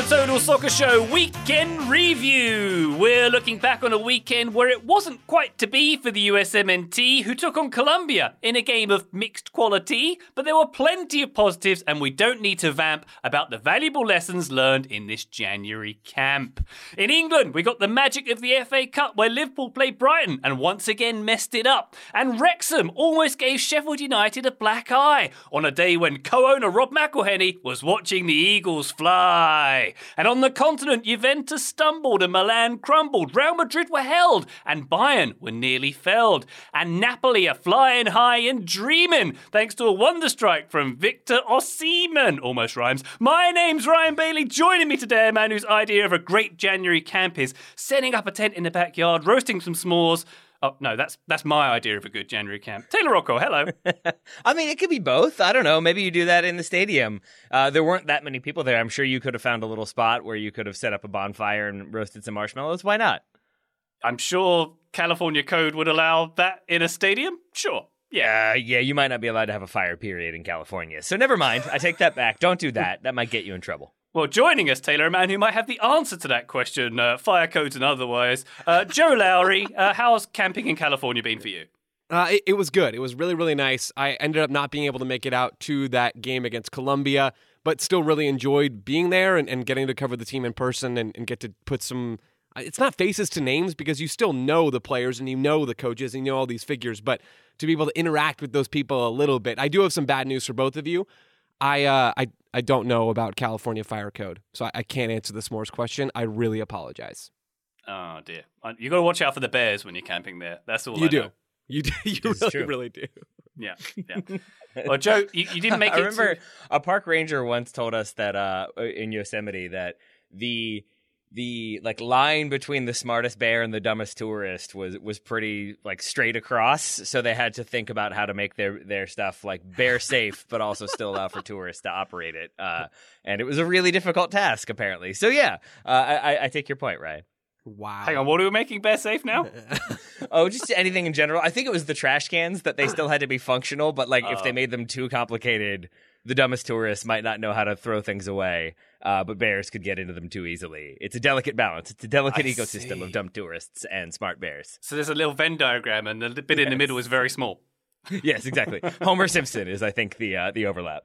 The Total Soccer Show Weekend Review. We're looking back on a weekend where it wasn't quite to be for the USMNT, who took on Colombia in a game of mixed quality, but there were plenty of positives, and we don't need to vamp about the valuable lessons learned in this January camp. In England, we got the magic of the FA Cup where Liverpool played Brighton and once again messed it up, and Wrexham almost gave Sheffield United a black eye on a day when co-owner Rob McElhenney was watching the Eagles fly. And on the continent, Juventus stumbled and Milan crumbled. Real Madrid were held and Bayern were nearly felled. And Napoli are flying high and dreaming thanks to a wonder strike from Victor Osimhen. Almost rhymes. My name's Ryan Bailey. Joining me today, a man whose idea of a great January camp is setting up a tent in the backyard, roasting some s'mores. Oh no, that's that's my idea of a good January camp. Taylor Rockwell, hello. I mean, it could be both. I don't know. Maybe you do that in the stadium. Uh, there weren't that many people there. I'm sure you could have found a little spot where you could have set up a bonfire and roasted some marshmallows. Why not? I'm sure California code would allow that in a stadium. Sure. Yeah, uh, yeah. You might not be allowed to have a fire period in California. So never mind. I take that back. Don't do that. That might get you in trouble. Well, joining us, Taylor, a man who might have the answer to that question, uh, fire codes and otherwise, uh, Joe Lowery. Uh, how's camping in California been for you? Uh, it, it, was good. It was really, really nice. I ended up not being able to make it out to that game against Colombia, but still really enjoyed being there and, and getting to cover the team in person and, and get to put some. uh, It's not faces to names because you still know the players and you know the coaches and you know all these figures, but to be able to interact with those people a little bit. I do have some bad news for both of you. I uh, I I don't know about California Fire Code, so I, I can't answer this s'mores question. I really apologize. Oh dear, Uh, you got to watch out for the bears when you're camping there. That's all You I do. know. You do. You really, really do. Yeah, yeah. Well, Joe, you, you didn't make I it. remember To... a park ranger once told us that uh, in Yosemite that the the like line between the smartest bear and the dumbest tourist was was pretty like straight across. So they had to think about how to make their their stuff like bear safe, but also still allow for tourists to operate it. Uh, and it was a really difficult task, apparently. So yeah, uh, I, I- I take your point, Ryan. Wow. Hang on, what are we making bear safe now? Oh, just anything in general. I think it was the trash cans that they still had to be functional, but like if they made them too complicated, the dumbest tourists might not know how to throw things away. Uh, but bears could get into them too easily. It's a delicate balance. It's a delicate I ecosystem see. of dumb tourists and smart bears. so there's a little Venn diagram, and the bit in the middle is very small. yes, exactly. Homer Simpson is, I think, the uh, the overlap.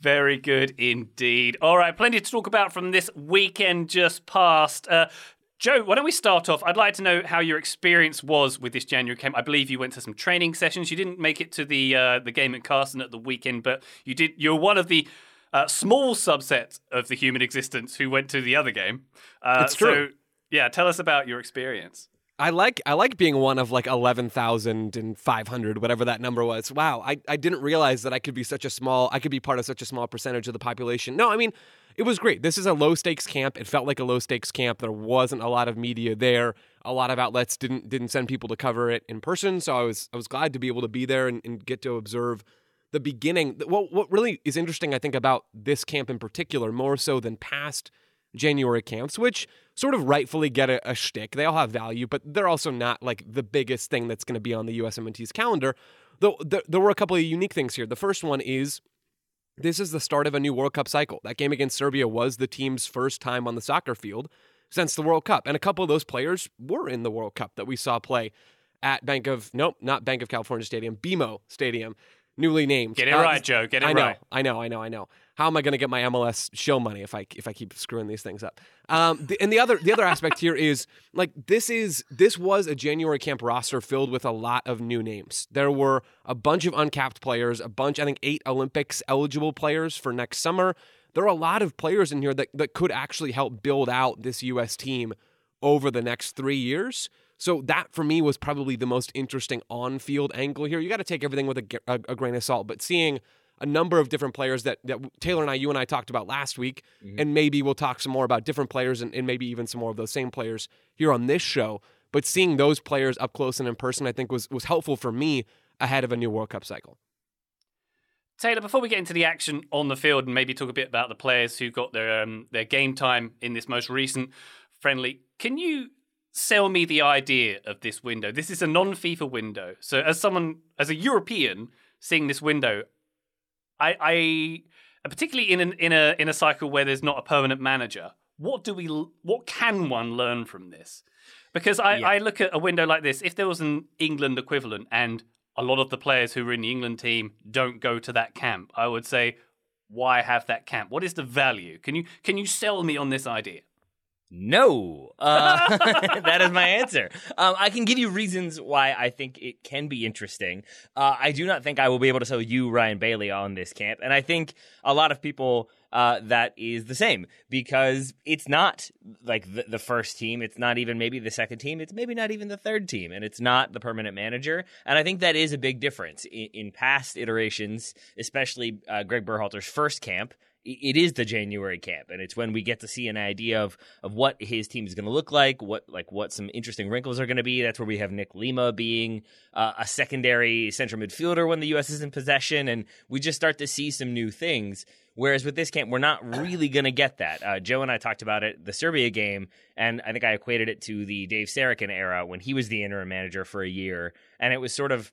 Very good indeed. All right, plenty to talk about from this weekend just past. Uh, Joe, why don't we start off? I'd like to know how your experience was with this January camp. I believe you went to some training sessions. You didn't make it to the uh, the game at Carson at the weekend, but you did. You're one of the uh, small subset of the human existence who went to the other game. Uh, It's true. So, yeah, tell us about your experience. I like I like being one of like eleven thousand and five hundred, whatever that number was. Wow, I, I didn't realize that I could be such a small I could be part of such a small percentage of the population. No, I mean it was great. This is a low stakes camp. It felt like a low stakes camp. There wasn't a lot of media there. A lot of outlets didn't didn't send people to cover it in person. So I was I was glad to be able to be there and, and get to observe the beginning. What what really is interesting, I think, about this camp in particular, more so than past January camps, which sort of rightfully get a, a shtick. They all have value, but they're also not like the biggest thing that's going to be on the USMNT's calendar. Though there, there were a couple of unique things here. The first one is this is the start of a new World Cup cycle. That game against Serbia was the team's first time on the soccer field since the World Cup. And a couple of those players were in the World Cup that we saw play at Bank of, nope, not Bank of California Stadium, BMO Stadium, newly named. Get it uh, right, Joe. Get it I know, right. I know, I know, I know. How am I going to get my MLS show money if I if I keep screwing these things up? Um, the, and the other the other aspect here is like this is this was a January camp roster filled with a lot of new names. There were a bunch of uncapped players, a bunch I think eight Olympics eligible players for next summer. There are a lot of players in here that that could actually help build out this U.S. team over the next three years. So that for me was probably the most interesting on-field angle here. You got to take everything with a, a, a, grain of salt, but seeing a number of different players that, that Taylor and I, you and I talked about last week, mm-hmm. and maybe we'll talk some more about different players and, and maybe even some more of those same players here on this show. But seeing those players up close and in person, I think was was helpful for me ahead of a new World Cup cycle. Taylor, before we get into the action on the field and maybe talk a bit about the players who got their um, their game time in this most recent friendly, can you sell me the idea of this window? This is a non-FIFA window. So, as someone, as a European, seeing this window, I, I particularly in an, in a in a cycle where there's not a permanent manager, what do we what can one learn from this? Because I, yeah. I look at a window like this. If there was an England equivalent, and a lot of the players who were in the England team don't go to that camp, I would say, why have that camp? What is the value? Can you can you sell me on this idea? No, uh, that is my answer. Um, I can give you reasons why I think it can be interesting. Uh, I do not think I will be able to sell you Ryan Bailey on this camp, and I think a lot of people uh, that is the same because it's not like the, the, first team. It's not even maybe the second team. It's maybe not even the third team, and it's not the permanent manager. And I think that is a big difference in, in past iterations, especially uh, Greg Berhalter's first camp it is the January camp, and it's when we get to see an idea of of what his team is going to look like, what like what some interesting wrinkles are going to be. That's where we have Nick Lima being uh, a secondary central midfielder when the U.S. is in possession, and we just start to see some new things. Whereas with this camp, we're not really going to get that. Uh, Joe and I talked about it, the Serbia game, and I think I equated it to the Dave Sarachan era when he was the interim manager for a year, and it was sort of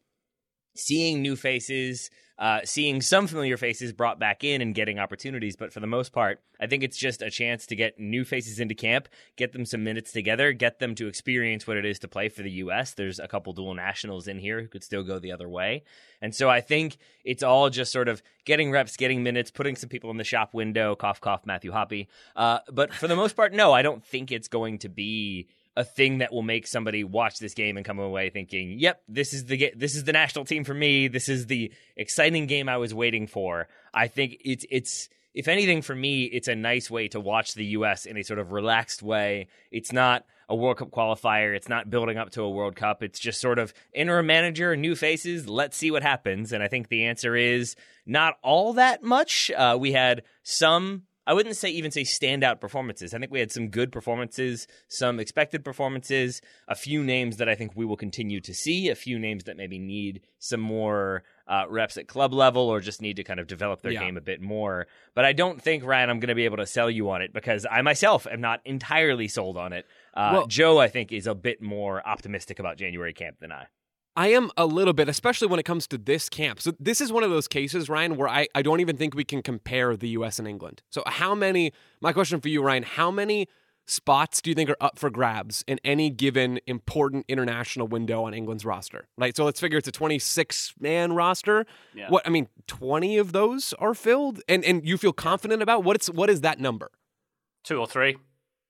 seeing new faces uh, seeing some familiar faces brought back in and getting opportunities. But for the most part, I think it's just a chance to get new faces into camp, get them some minutes together, get them to experience what it is to play for the U.S. There's a couple dual nationals in here who could still go the other way. And so I think it's all just sort of getting reps, getting minutes, putting some people in the shop window, cough, cough, Matthew Hoppe. Uh, but for the most part, no, I don't think it's going to be a thing that will make somebody watch this game and come away thinking, "Yep, this is the this is the national team for me. This is the exciting game I was waiting for." I think it's it's if anything for me, it's a nice way to watch the US in a sort of relaxed way. It's not a World Cup qualifier. It's not building up to a World Cup. It's just sort of interim manager, new faces. Let's see what happens. And I think the answer is not all that much. Uh, we had some I wouldn't say even say standout performances. I think we had some good performances, some expected performances, a few names that I think we will continue to see, a few names that maybe need some more uh, reps at club level or just need to kind of develop their yeah. game a bit more. But I don't think Ryan, I'm going to be able to sell you on it because I myself am not entirely sold on it. Uh, well, Joe, I think, is a bit more optimistic about January camp than I. I am a little bit, especially when it comes to this camp. So this is one of those cases, Ryan, where I, I don't even think we can compare the US and England. So how many my question for you, Ryan, how many spots do you think are up for grabs in any given important international window on England's roster? Right. So let's figure it's a 26 man roster. Yeah. What I mean, 20 of those are filled and and you feel confident about what's what is that number? Two or three.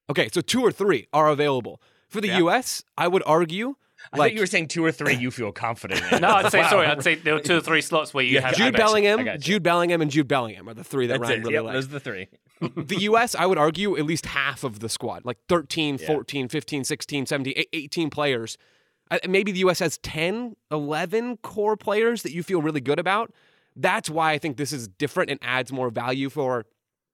Okay, so two or three are available. For the yeah. US, I would argue I like, thought you were saying two or three you feel confident in. no, I'd say wow. sorry. I'd say there were two or three slots where you yeah, have Jude Bellingham, Jude Bellingham, and Jude Bellingham are the three that That's Ryan it. really yep, likes. Those are the three. the U.S., I would argue, at least half of the squad, like 13, yeah. 14, 15, 16, 17, 18 players. Maybe the U.S. has 10, 11 core players that you feel really good about. That's why I think this is different and adds more value for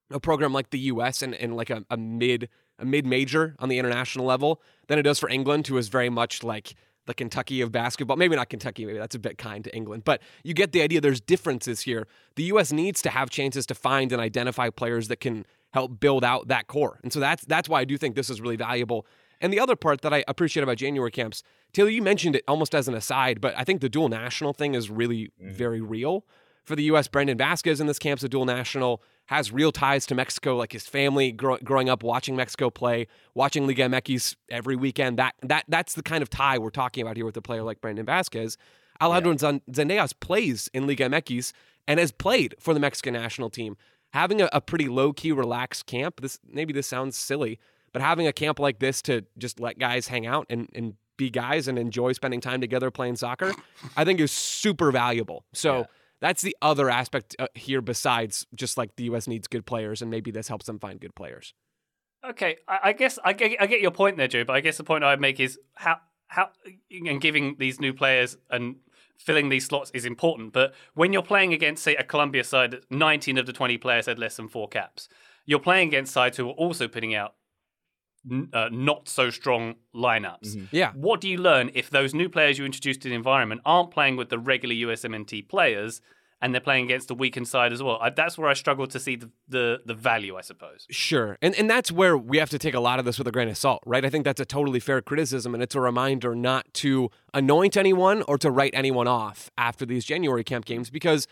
a program like the U.S. and, and like a, a mid a mid major on the international level than it does for England, who is very much like the Kentucky of basketball. Maybe not Kentucky, maybe that's a bit kind to England, but you get the idea. There's differences here. The U.S. needs to have chances to find and identify players that can help build out that core. And so that's that's why I do think this is really valuable. And the other part that I appreciate about January camps, Taylor, you mentioned it almost as an aside, but I think the dual national thing is really mm-hmm. very real. For the U.S., Brandon Vazquez in this camp's a dual national, has real ties to Mexico, like his family grow, growing up watching Mexico play, watching Liga MX every weekend. That that That's the kind of tie we're talking about here with a player like Brandon Vazquez. Alejandro yeah. Zendejas plays in Liga MX and has played for the Mexican national team having a, a pretty low key, relaxed camp. This maybe this sounds silly, but having a camp like this to just let guys hang out and, and be guys and enjoy spending time together playing soccer, I think is super valuable. So. Yeah. That's the other aspect uh, here, besides just like the U.S. needs good players, and maybe this helps them find good players. Okay, I, I guess I get, I get your point there, Joe. But I guess the point I'd make is how how and giving these new players and filling these slots is important. But when you're playing against, say, a Colombia side, 19 of the 20 players had less than four caps. You're playing against sides who are also putting out uh, not so strong lineups. Mm-hmm. Yeah. What do you learn if those new players you introduced to the environment aren't playing with the regular USMNT players? and they're playing against the weakened side as well. I, that's where I struggle to see the, the, the value, I suppose. Sure, and and that's where we have to take a lot of this with a grain of salt, right? I think that's a totally fair criticism, and it's a reminder not to anoint anyone or to write anyone off after these January camp games because.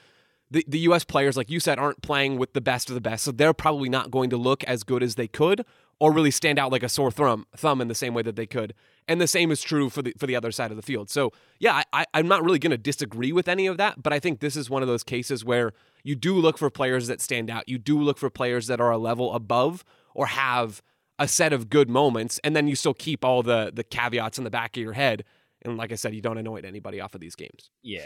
The, the U.S. players, like you said, aren't playing with the best of the best, so they're probably not going to look as good as they could or really stand out like a sore thumb thumb in the same way that they could. And the same is true for the for the other side of the field. So yeah, I, I'm not really going to disagree with any of that, but I think this is one of those cases where you do look for players that stand out. You do look for players that are a level above or have a set of good moments, and then you still keep all the the caveats in the back of your head. And like I said, you don't annoy anybody off of these games. Yeah,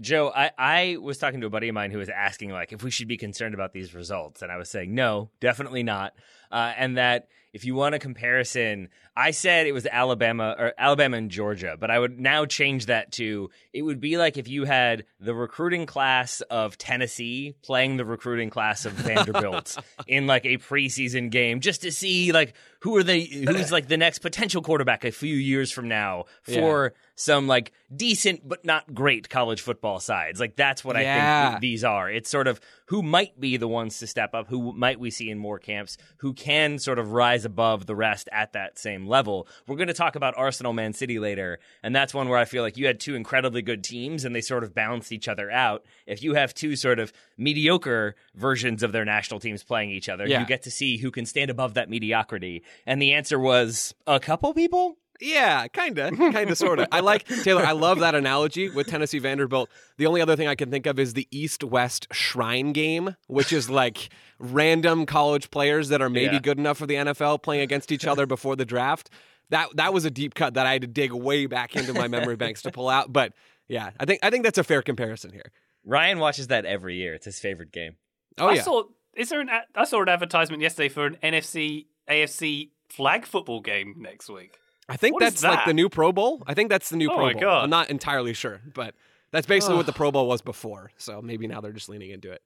Joe, I, I was talking to a buddy of mine who was asking like if we should be concerned about these results, and I was saying no, definitely not uh, and that if you want a comparison, I said it was Alabama or Alabama and Georgia, but I would now change that to it would be like if you had the recruiting class of Tennessee playing the recruiting class of Vanderbilt in like a preseason game just to see like who are they who's like the next potential quarterback a few years from now for yeah. some like decent but not great college football sides. Like that's what yeah. I think these are. It's sort of who might be the ones to step up, who might we see in more camps, who can sort of rise above the rest at that same level. We're going to talk about Arsenal Man City later, and that's one where I feel like you had two incredibly good teams and they sort of balanced each other out. If you have two sort of mediocre versions of their national teams playing each other, yeah. you get to see who can stand above that mediocrity. And the answer was a couple people? Yeah, kind of, kind of, sort of. I like Taylor. I love that analogy with Tennessee Vanderbilt. The only other thing I can think of is the East West Shrine game, which is like random college players that are maybe yeah. good enough for the NFL playing against each other before the draft. That that was a deep cut that I had to dig way back into my memory banks to pull out. But yeah, I think I think that's a fair comparison here. Ryan watches that every year. It's his favorite game. Oh I yeah. Saw, is there an I saw an advertisement yesterday for an NFC AFC flag football game next week. I think what that's that? like the new Pro Bowl. I think that's the new oh Pro Bowl. God. I'm not entirely sure, but that's basically what the Pro Bowl was before. So maybe now they're just leaning into it.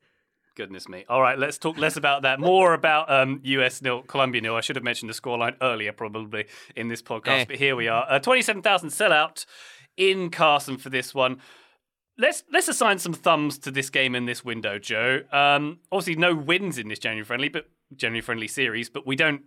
Goodness me. All right, let's talk less about that. More about um, US nil, Colombia nil. I should have mentioned the scoreline earlier, probably in this podcast, eh. but here we are. Uh, Twenty-seven thousand sellout in Carson for this one. Let's let's assign some thumbs to this game in this window, Joe. Um, obviously, no wins in this January friendly, but January friendly series, but we don't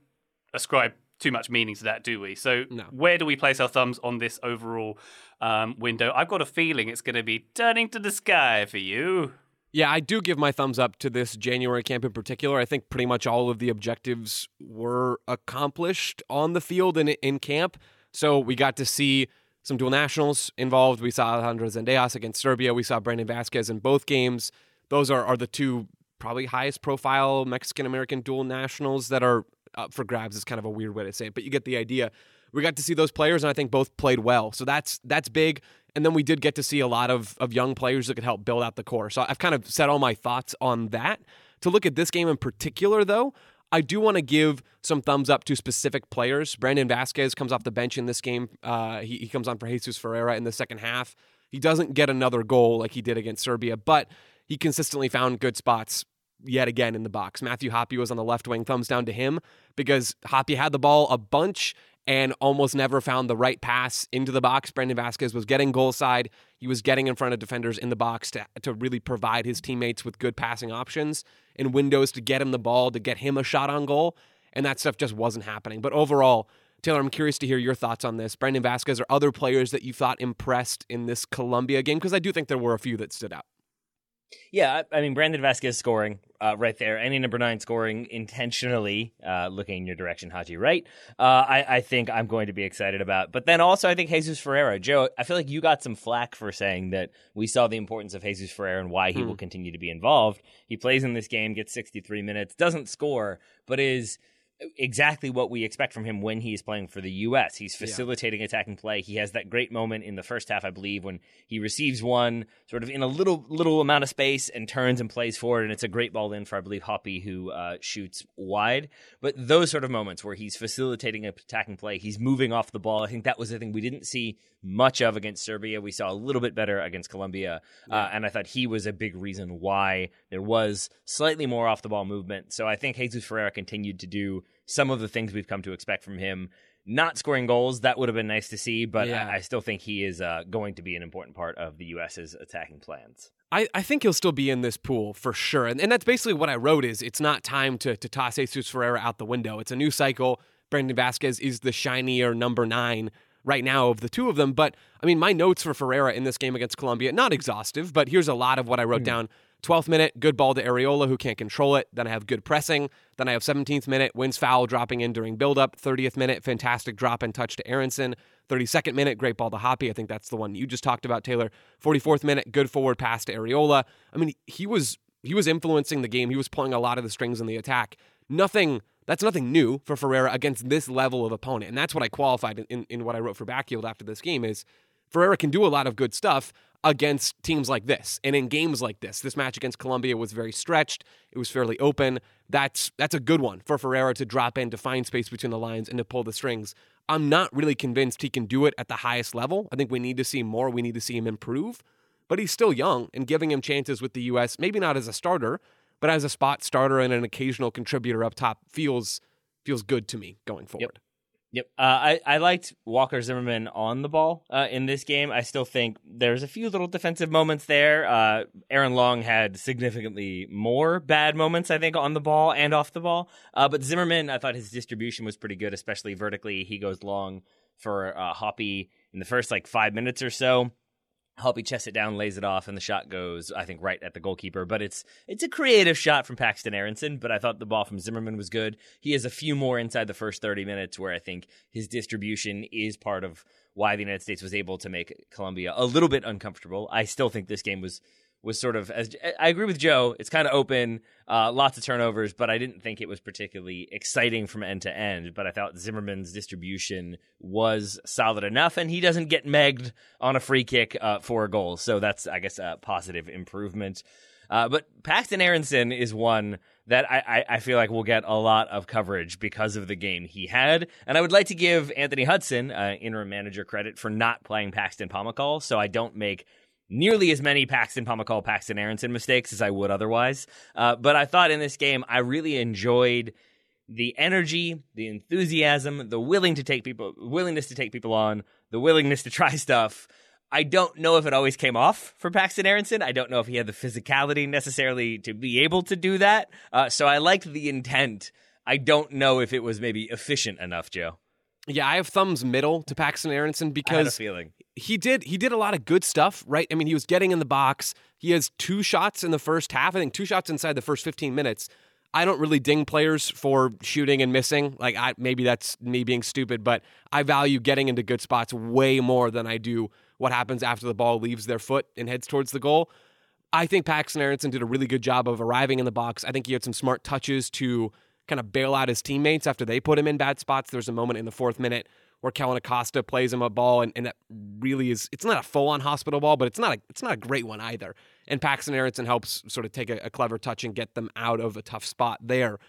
ascribe too much meaning to that, do we? So, no. where do we place our thumbs on this overall um, window? I've got a feeling it's going to be turning to the sky for you. Yeah, I do give my thumbs up to this January camp in particular. I think pretty much all of the objectives were accomplished on the field and in camp. So we got to see some dual nationals involved. We saw Alejandro Zendejas against Serbia. We saw Brandon Vazquez in both games. Those are, are the two probably highest profile Mexican American dual nationals that are up for grabs is kind of a weird way to say it, but you get the idea. We got to see those players, and I think both played well. So that's that's big. And then we did get to see a lot of of young players that could help build out the core. So I've kind of said all my thoughts on that. To look at this game in particular, though, I do want to give some thumbs up to specific players. Brandon Vazquez comes off the bench in this game. Uh, he, he comes on for Jesus Ferreira in the second half. He doesn't get another goal like he did against Serbia, but he consistently found good spots yet again in the box. Matthew Hoppe was on the left wing, thumbs down to him because Hoppe had the ball a bunch and almost never found the right pass into the box. Brandon Vazquez was getting goal side. He was getting in front of defenders in the box to, to really provide his teammates with good passing options and windows to get him the ball, to get him a shot on goal. And that stuff just wasn't happening. But overall, Taylor, I'm curious to hear your thoughts on this. Brandon Vazquez or other players that you thought impressed in this Colombia game? Because I do think there were a few that stood out. Yeah, I mean Brandon Vazquez scoring uh, right there. Any number nine scoring intentionally, uh, looking in your direction, Haji. Right. Uh, I, I think I'm going to be excited about. But then also, I think Jesus Ferreira, Joe. I feel like you got some flack for saying that we saw the importance of Jesus Ferreira and why he hmm. will continue to be involved. He plays in this game, gets 63 minutes, doesn't score, but is exactly what we expect from him when he's playing for the U.S. He's facilitating yeah. attacking play. He has that great moment in the first half, I believe, when he receives one sort of in a little little amount of space and turns and plays forward, and it's a great ball in for I believe Hoppe who uh, shoots wide. But those sort of moments where he's facilitating attacking play, he's moving off the ball. I think that was the thing we didn't see much of against Serbia. We saw a little bit better against Colombia, uh, yeah. uh, and I thought he was a big reason why there was slightly more off the ball movement. So I think Jesus Ferreira continued to do some of the things we've come to expect from him. Not scoring goals, that would have been nice to see, but yeah. I, I, still think he is uh, going to be an important part of the U.S.'s attacking plans. I, I think he'll still be in this pool for sure. And, and that's basically what I wrote is it's not time to, to toss Jesus Ferreira out the window. It's a new cycle. Brandon Vazquez is the shinier number nine right now of the two of them. But I mean, my notes for Ferreira in this game against Colombia, not exhaustive, but here's a lot of what I wrote mm. down 12th minute, good ball to Arriola, who can't control it. Then I have good pressing. Then I have 17th minute, wins foul dropping in during buildup. 30th minute, fantastic drop and touch to Aaronson. 32nd minute, great ball to Hoppe. I think that's the one you just talked about, Taylor. 44th minute, good forward pass to Arriola. I mean, he was he was influencing the game. He was pulling a lot of the strings in the attack. Nothing that's nothing new for Ferreira against this level of opponent. And that's what I qualified in, in, in what I wrote for Backfield after this game is Ferreira can do a lot of good stuff against teams like this and in games like this. This match against Colombia was very stretched. It was fairly open. That's that's a good one for Ferreira to drop in to find space between the lines and to pull the strings. I'm not really convinced he can do it at the highest level. I think we need to see more. We need to see him improve. But he's still young and giving him chances with the US, maybe not as a starter, but as a spot starter and an occasional contributor up top feels feels good to me going forward. Yep. Yep. Uh, I, I liked Walker Zimmerman on the ball uh, in this game. I still think there's a few little defensive moments there. Uh, Aaron Long had significantly more bad moments, I think, on the ball and off the ball. Uh, but Zimmerman, I thought his distribution was pretty good, especially vertically. He goes long for uh, Hoppe in the first like five minutes or so. Hoppe chests it down, lays it off, and the shot goes, I think, right at the goalkeeper. But it's it's a creative shot from Paxten Aaronson. but I thought the ball from Zimmerman was good. He has a few more inside the first 30 minutes where I think his distribution is part of why the United States was able to make Colombia a little bit uncomfortable. I still think this game was was sort of as I agree with Joe. It's kind of open, uh, lots of turnovers, but I didn't think it was particularly exciting from end to end. But I thought Zimmerman's distribution was solid enough, and he doesn't get megged on a free kick uh, for a goal, so that's I guess a positive improvement. Uh, but Paxten Aaronson is one that I, I, I, feel like will get a lot of coverage because of the game he had. And I would like to give Anthony Hudson, uh, interim manager, credit for not playing Paxton Pomykal, so I don't make nearly as many Paxton Pomykal, Paxten Aaronson mistakes as I would otherwise. Uh, but I thought in this game, I really enjoyed the energy, the enthusiasm, the willing to take people, willingness to take people on, the willingness to try stuff. I don't know if it always came off for Paxten Aaronson. I don't know if he had the physicality necessarily to be able to do that. Uh, so I liked the intent. I don't know if it was maybe efficient enough, Joe. Yeah, I have thumbs middle to Paxten Aaronson because feeling he did he did a lot of good stuff, right? I mean, he was getting in the box. He has two shots in the first half. I think two shots inside the first 15 minutes. I don't really ding players for shooting and missing. Like I maybe that's me being stupid, but I value getting into good spots way more than I do what happens after the ball leaves their foot and heads towards the goal. I think Paxten Aaronson did a really good job of arriving in the box. I think he had some smart touches to kind of bail out his teammates after they put him in bad spots. There's a moment in the fourth minute where Kellyn Acosta plays him a ball, and, and that really is it's not a full on hospital ball, but it's not a it's not a great one either. And Paxten Aaronson helps sort of take a, a clever touch and get them out of a tough spot there.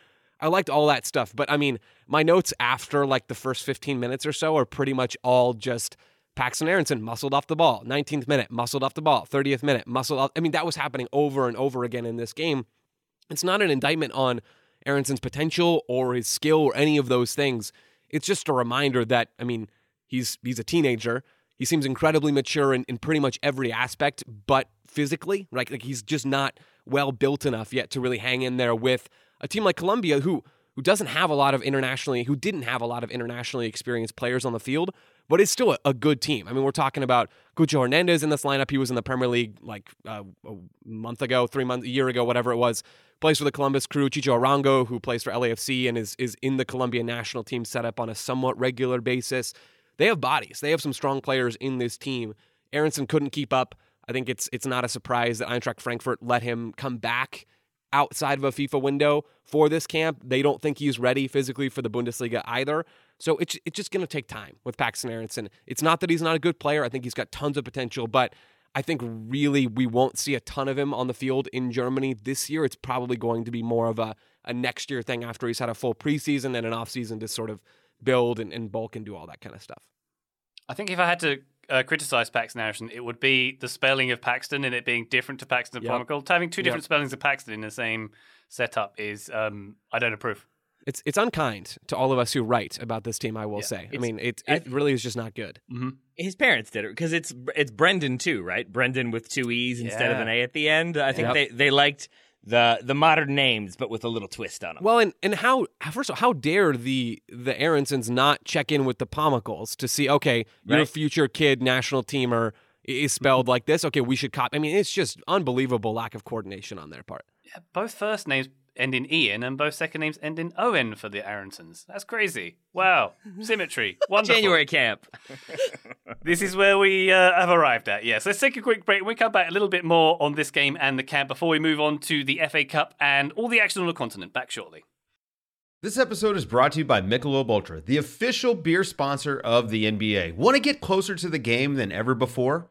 I liked all that stuff, but I mean, my notes after like the first 15 minutes or so are pretty much all just Paxten Aaronson muscled off the ball. 19th minute, muscled off the ball. 30th minute, muscled off. I mean, that was happening over and over again in this game. It's not an indictment on Aaronson's potential or his skill or any of those things. it's just a reminder that I mean, he's he's a teenager. He seems incredibly mature in, in pretty much every aspect, but physically, right? Like he's just not well built enough yet to really hang in there with a team like Colombia, who who doesn't have a lot of internationally, who didn't have a lot of internationally experienced players on the field, but is still a, a good team. I mean, we're talking about Cucho Hernandez in this lineup. He was in the Premier League like uh, a month ago, three months, a year ago, whatever it was. Plays for the Columbus Crew. Chicho Arango, who plays for LAFC and is is in the Colombian national team setup on a somewhat regular basis. They have bodies. They have some strong players in this team. Aaronson couldn't keep up. I think it's it's not a surprise that Eintracht Frankfurt let him come back outside of a FIFA window for this camp. They don't think he's ready physically for the Bundesliga either. So it's it's just going to take time with Paxten Aaronson. It's not that he's not a good player. I think he's got tons of potential, but I think really we won't see a ton of him on the field in Germany this year. It's probably going to be more of a, a next year thing after he's had a full preseason and an offseason to sort of build and, and bulk and do all that kind of stuff. I think if I had to uh, criticize Paxten Aaronson, it would be the spelling of Paxton and it being different to Paxton Yep. Chronicle. Having two different Yep. spellings of Paxton in the same setup is, um, I don't approve. It's it's unkind to all of us who write about this team. I will Yeah, say. I mean, it it really is just not good. Mm-hmm. His parents did it because it's it's Brenden too, right? Brenden with two e's instead of an a at the end. I think Yep. they they liked the the modern names, but with a little twist on them. Well, and and how first of all, how dare the the Aaronsons not check in with the Pomykals to see? Okay, your future kid national teamer is spelled mm-hmm. like this. Okay, we should copy. I mean, it's just unbelievable lack of coordination on their part. Yeah, both first names end in Ian and both second names end in Owen for the Aaronsons. That's crazy. Wow. Symmetry. Wonderful. January camp. This is where we uh, have arrived at. Yes, let's take a quick break. We come back a little bit more on this game and the camp before we move on to the FA Cup and all the action on the continent. Back shortly. This episode is brought to you by Michelob Ultra, the official beer sponsor of the NBA. Want to get closer to the game than ever before?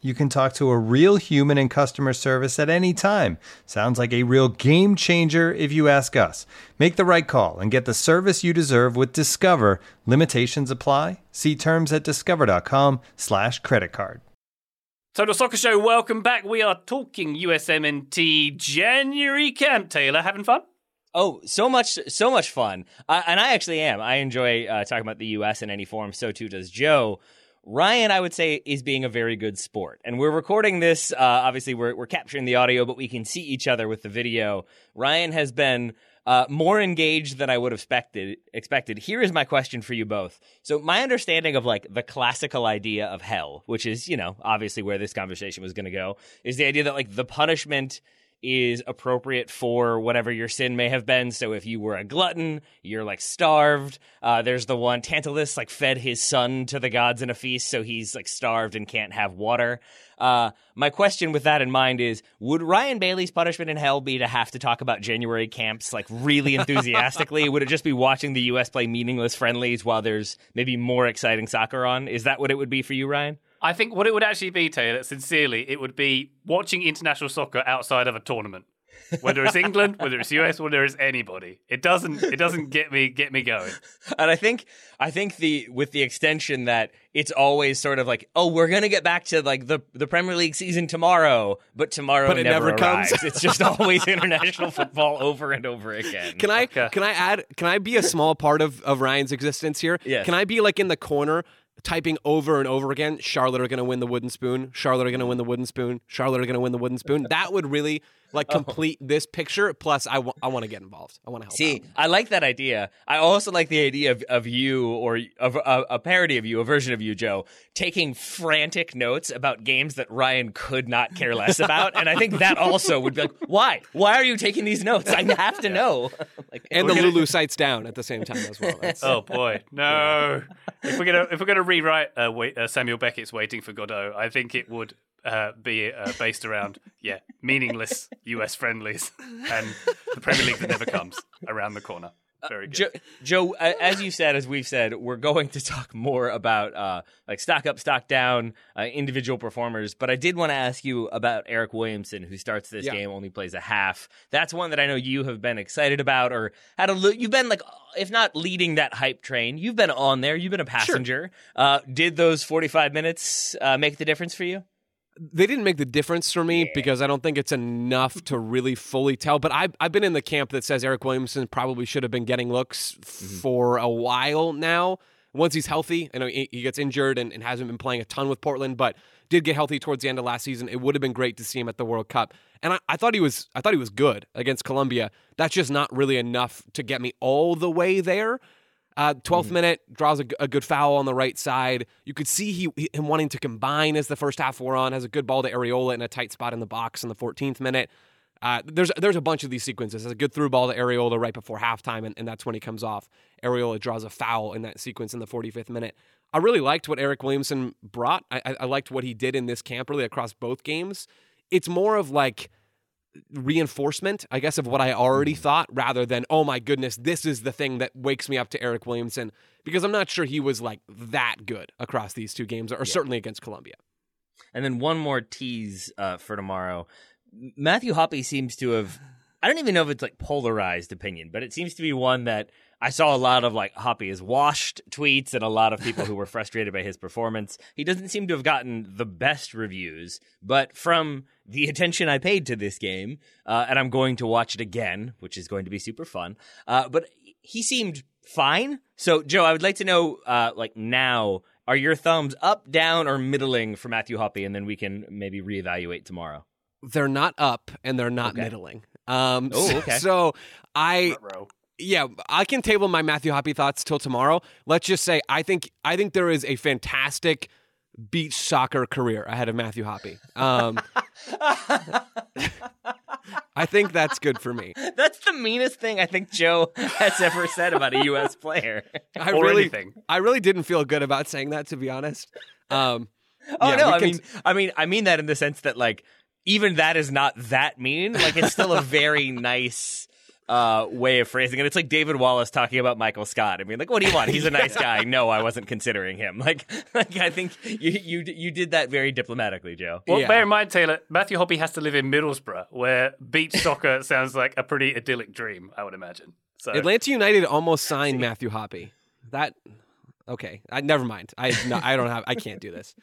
You can talk to a real human in customer service at any time. Sounds like a real game changer if you ask us. Make the right call and get the service you deserve with Discover. Limitations apply. See terms at discover.com/slash credit card. Total Soccer Show, welcome back. We are talking USMNT January camp. Taylor, having fun? Oh, so much, so much fun. I, and I actually am. I enjoy uh, talking about the U.S. in any form. So too does Joe. Ryan, I would say, is being a very good sport. And we're recording this. Uh, obviously, we're, we're capturing the audio, but we can see each other with the video. Ryan has been uh, more engaged than I would have expected. Expected. Here is my question for you both. So, my understanding of like the classical idea of hell, which is, you know, obviously where this conversation was going to go, is the idea that like the punishment is appropriate for whatever your sin may have been. So if you were a glutton, you're like starved. Uh, there's the one Tantalus like fed his son to the gods in a feast, so he's like starved and can't have water. Uh, my question with that in mind is: Would Ryan Bailey's punishment in hell be to have to talk about January camps like really enthusiastically? would it just be watching the U.S. play meaningless friendlies while there's maybe more exciting soccer on? Is that what it would be for you, Ryan? I think what it would actually be, Taylor, sincerely, it would be watching international soccer outside of a tournament. Whether it's England, whether it's US, whether it's anybody. It doesn't it doesn't get me get me going. And I think I think the with the extension that it's always sort of like, oh, we're gonna get back to like the the Premier League season tomorrow, but tomorrow But it never comes. arrives. it's just always international football over and over again. Can I Okay. can I add can I be a small part of, of Ryan's existence here? Yes. Can I be like in the corner typing over and over again, Charlotte are gonna win the wooden spoon, Charlotte are gonna win the wooden spoon, Charlotte are gonna win the wooden spoon. That would really like complete this picture. Plus I want I want to get involved. I want to help See, out. I like that idea. I also like the idea of, of you or of a, a parody of you, a version of you, Joe, taking frantic notes about games that Ryan could not care less about. and I think that also would be like, why? Why are you taking these notes? I have to know. like, And the Lulu sights down at the same time as well. That's, Oh boy, no! if we're gonna if we're gonna rewrite uh, wait, uh, Samuel Beckett's "Waiting for Godot," I think it would uh, be uh, based around yeah meaningless U.S. friendlies and the Premier League that never comes around the corner. Very good. Joe, Joe, uh, as you said, as we've said, we're going to talk more about uh, like stock up, stock down, uh, individual performers. But I did want to ask you about Eryk Williamson, who starts this Yeah. game, only plays a half. That's one that I know you have been excited about, or had a lo- you've been like, if not leading that hype train, you've been on there. You've been a passenger. Uh, did those forty five minutes uh, make the difference for you? They didn't make the difference for me because I don't think it's enough to mm-hmm. really fully tell. But I've, I've been in the camp that says Eryk Williamson probably should have been getting looks f- for a while now. Once he's healthy, I know he, he gets injured and, and hasn't been playing a ton with Portland, but did get healthy towards the end of last season. It would have been great to see him at the World Cup, and I, I thought he was I thought he was good against Colombia. That's just not really enough to get me all the way there. Uh, 12th minute draws a good foul on the right side. You could see he, him wanting to combine as the first half wore on. Has a good ball to Arriola in a tight spot in the box in the 14th minute. Uh, there's there's a bunch of these sequences. Has a good through ball to Arriola right before halftime, and, and that's when he comes off. Arriola draws a foul in that sequence in the 45th minute. I really liked what Eryk Williamson brought. I, I, I liked what he did in this camp, really across both games. It's more of like reinforcement, I guess, of what I already thought rather than, oh my goodness, this is the thing that wakes me up to Eryk Williamson because I'm not sure he was like that good across these two games or certainly against Colombia. And then one more tease uh, for tomorrow. Matthew Hoppe seems to have. I don't even know if it's like polarized opinion, but it seems to be one that I saw a lot of like Hoppe is washed tweets and a lot of people who were frustrated by his performance. He doesn't seem to have gotten the best reviews, but from the attention I paid to this game, uh, and I'm going to watch it again, which is going to be super fun. Uh, but he seemed fine. So, Joe, I would like to know, uh, like now, are your thumbs up, down, or middling for Matthew Hoppe, and then we can maybe reevaluate tomorrow. They're not up and they're not Okay. middling. Um, Oh, so- okay. So I Ruh-roh. yeah, I can table my Matthew Hoppe thoughts till tomorrow. Let's just say I think I think there is a fantastic beach soccer career ahead of Matthew Hoppe. Um, I think that's good for me. That's the meanest thing I think Joe has ever said about a U.S. player. I Or really, anything. I really didn't feel good about saying that, to be honest. Um, Oh yeah, no, I can- mean, I mean, I mean that in the sense that like even that is not that mean. Like it's still a very nice uh, way of phrasing it. It's like David Wallace talking about Michael Scott. I mean, like, what do you want? He's a nice guy. No, I wasn't considering him. Like, like I think you you you did that very diplomatically, Joe. Well, Yeah. bear in mind, Taylor, Matthew Hoppe has to live in Middlesbrough, where beach soccer sounds like a pretty idyllic dream, I would imagine. So Atlanta United almost signed Matthew Hoppe. That okay? I never mind. I no, I don't have. I can't do this.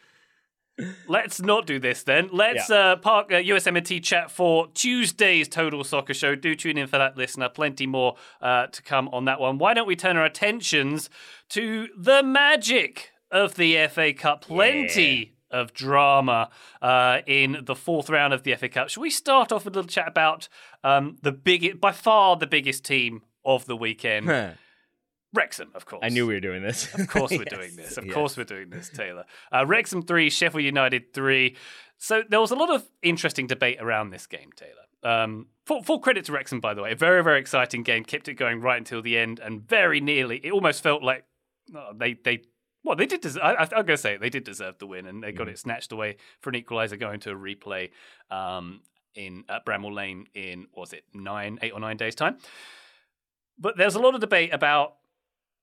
Let's not do this then. Let's uh, park uh, USMNT chat for Tuesday's Total Soccer Show. Do tune in for that, listener. Plenty more uh, to come on that one. Why don't we turn our attentions to the magic of the FA Cup? Plenty. Of drama uh, in the fourth round of the FA Cup. Should we start off with a little chat about um, the biggest, by far the biggest team of the weekend? Wrexham, of course. I knew we were doing this. Of course, we're Yes, doing this. Of yes. course, we're doing this, Taylor. Uh, Wrexham 3, Sheffield United 3. So there was a lot of interesting debate around this game, Taylor. Um, full, full credit to Wrexham, by the way. A very, very exciting game. Kept it going right until the end and very nearly, it almost felt like oh, they, they, well, they did deserve, I, I'm going to say it, they did deserve the win and they Mm. got it snatched away for an equaliser going to a replay um, in at Bramall Lane in, was it, nine, eight or nine days' time? But there's a lot of debate about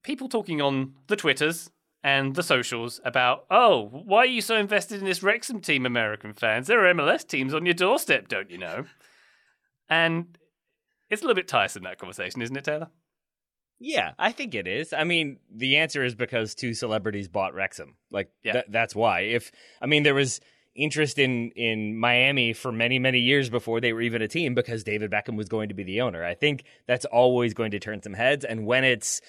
people talking on the Twitters and the socials about, oh, why are you so invested in this Wrexham team, American fans? There are MLS teams on your doorstep, don't you know? And it's a little bit tiresome, that conversation, isn't it, Taylor? Yeah, I think it is. I mean, the answer is because two celebrities bought Wrexham. Like Yeah. that, that's why. If I mean, there was interest in in Miami for many many years before they were even a team because David Beckham was going to be the owner. I think that's always going to turn some heads. And when it's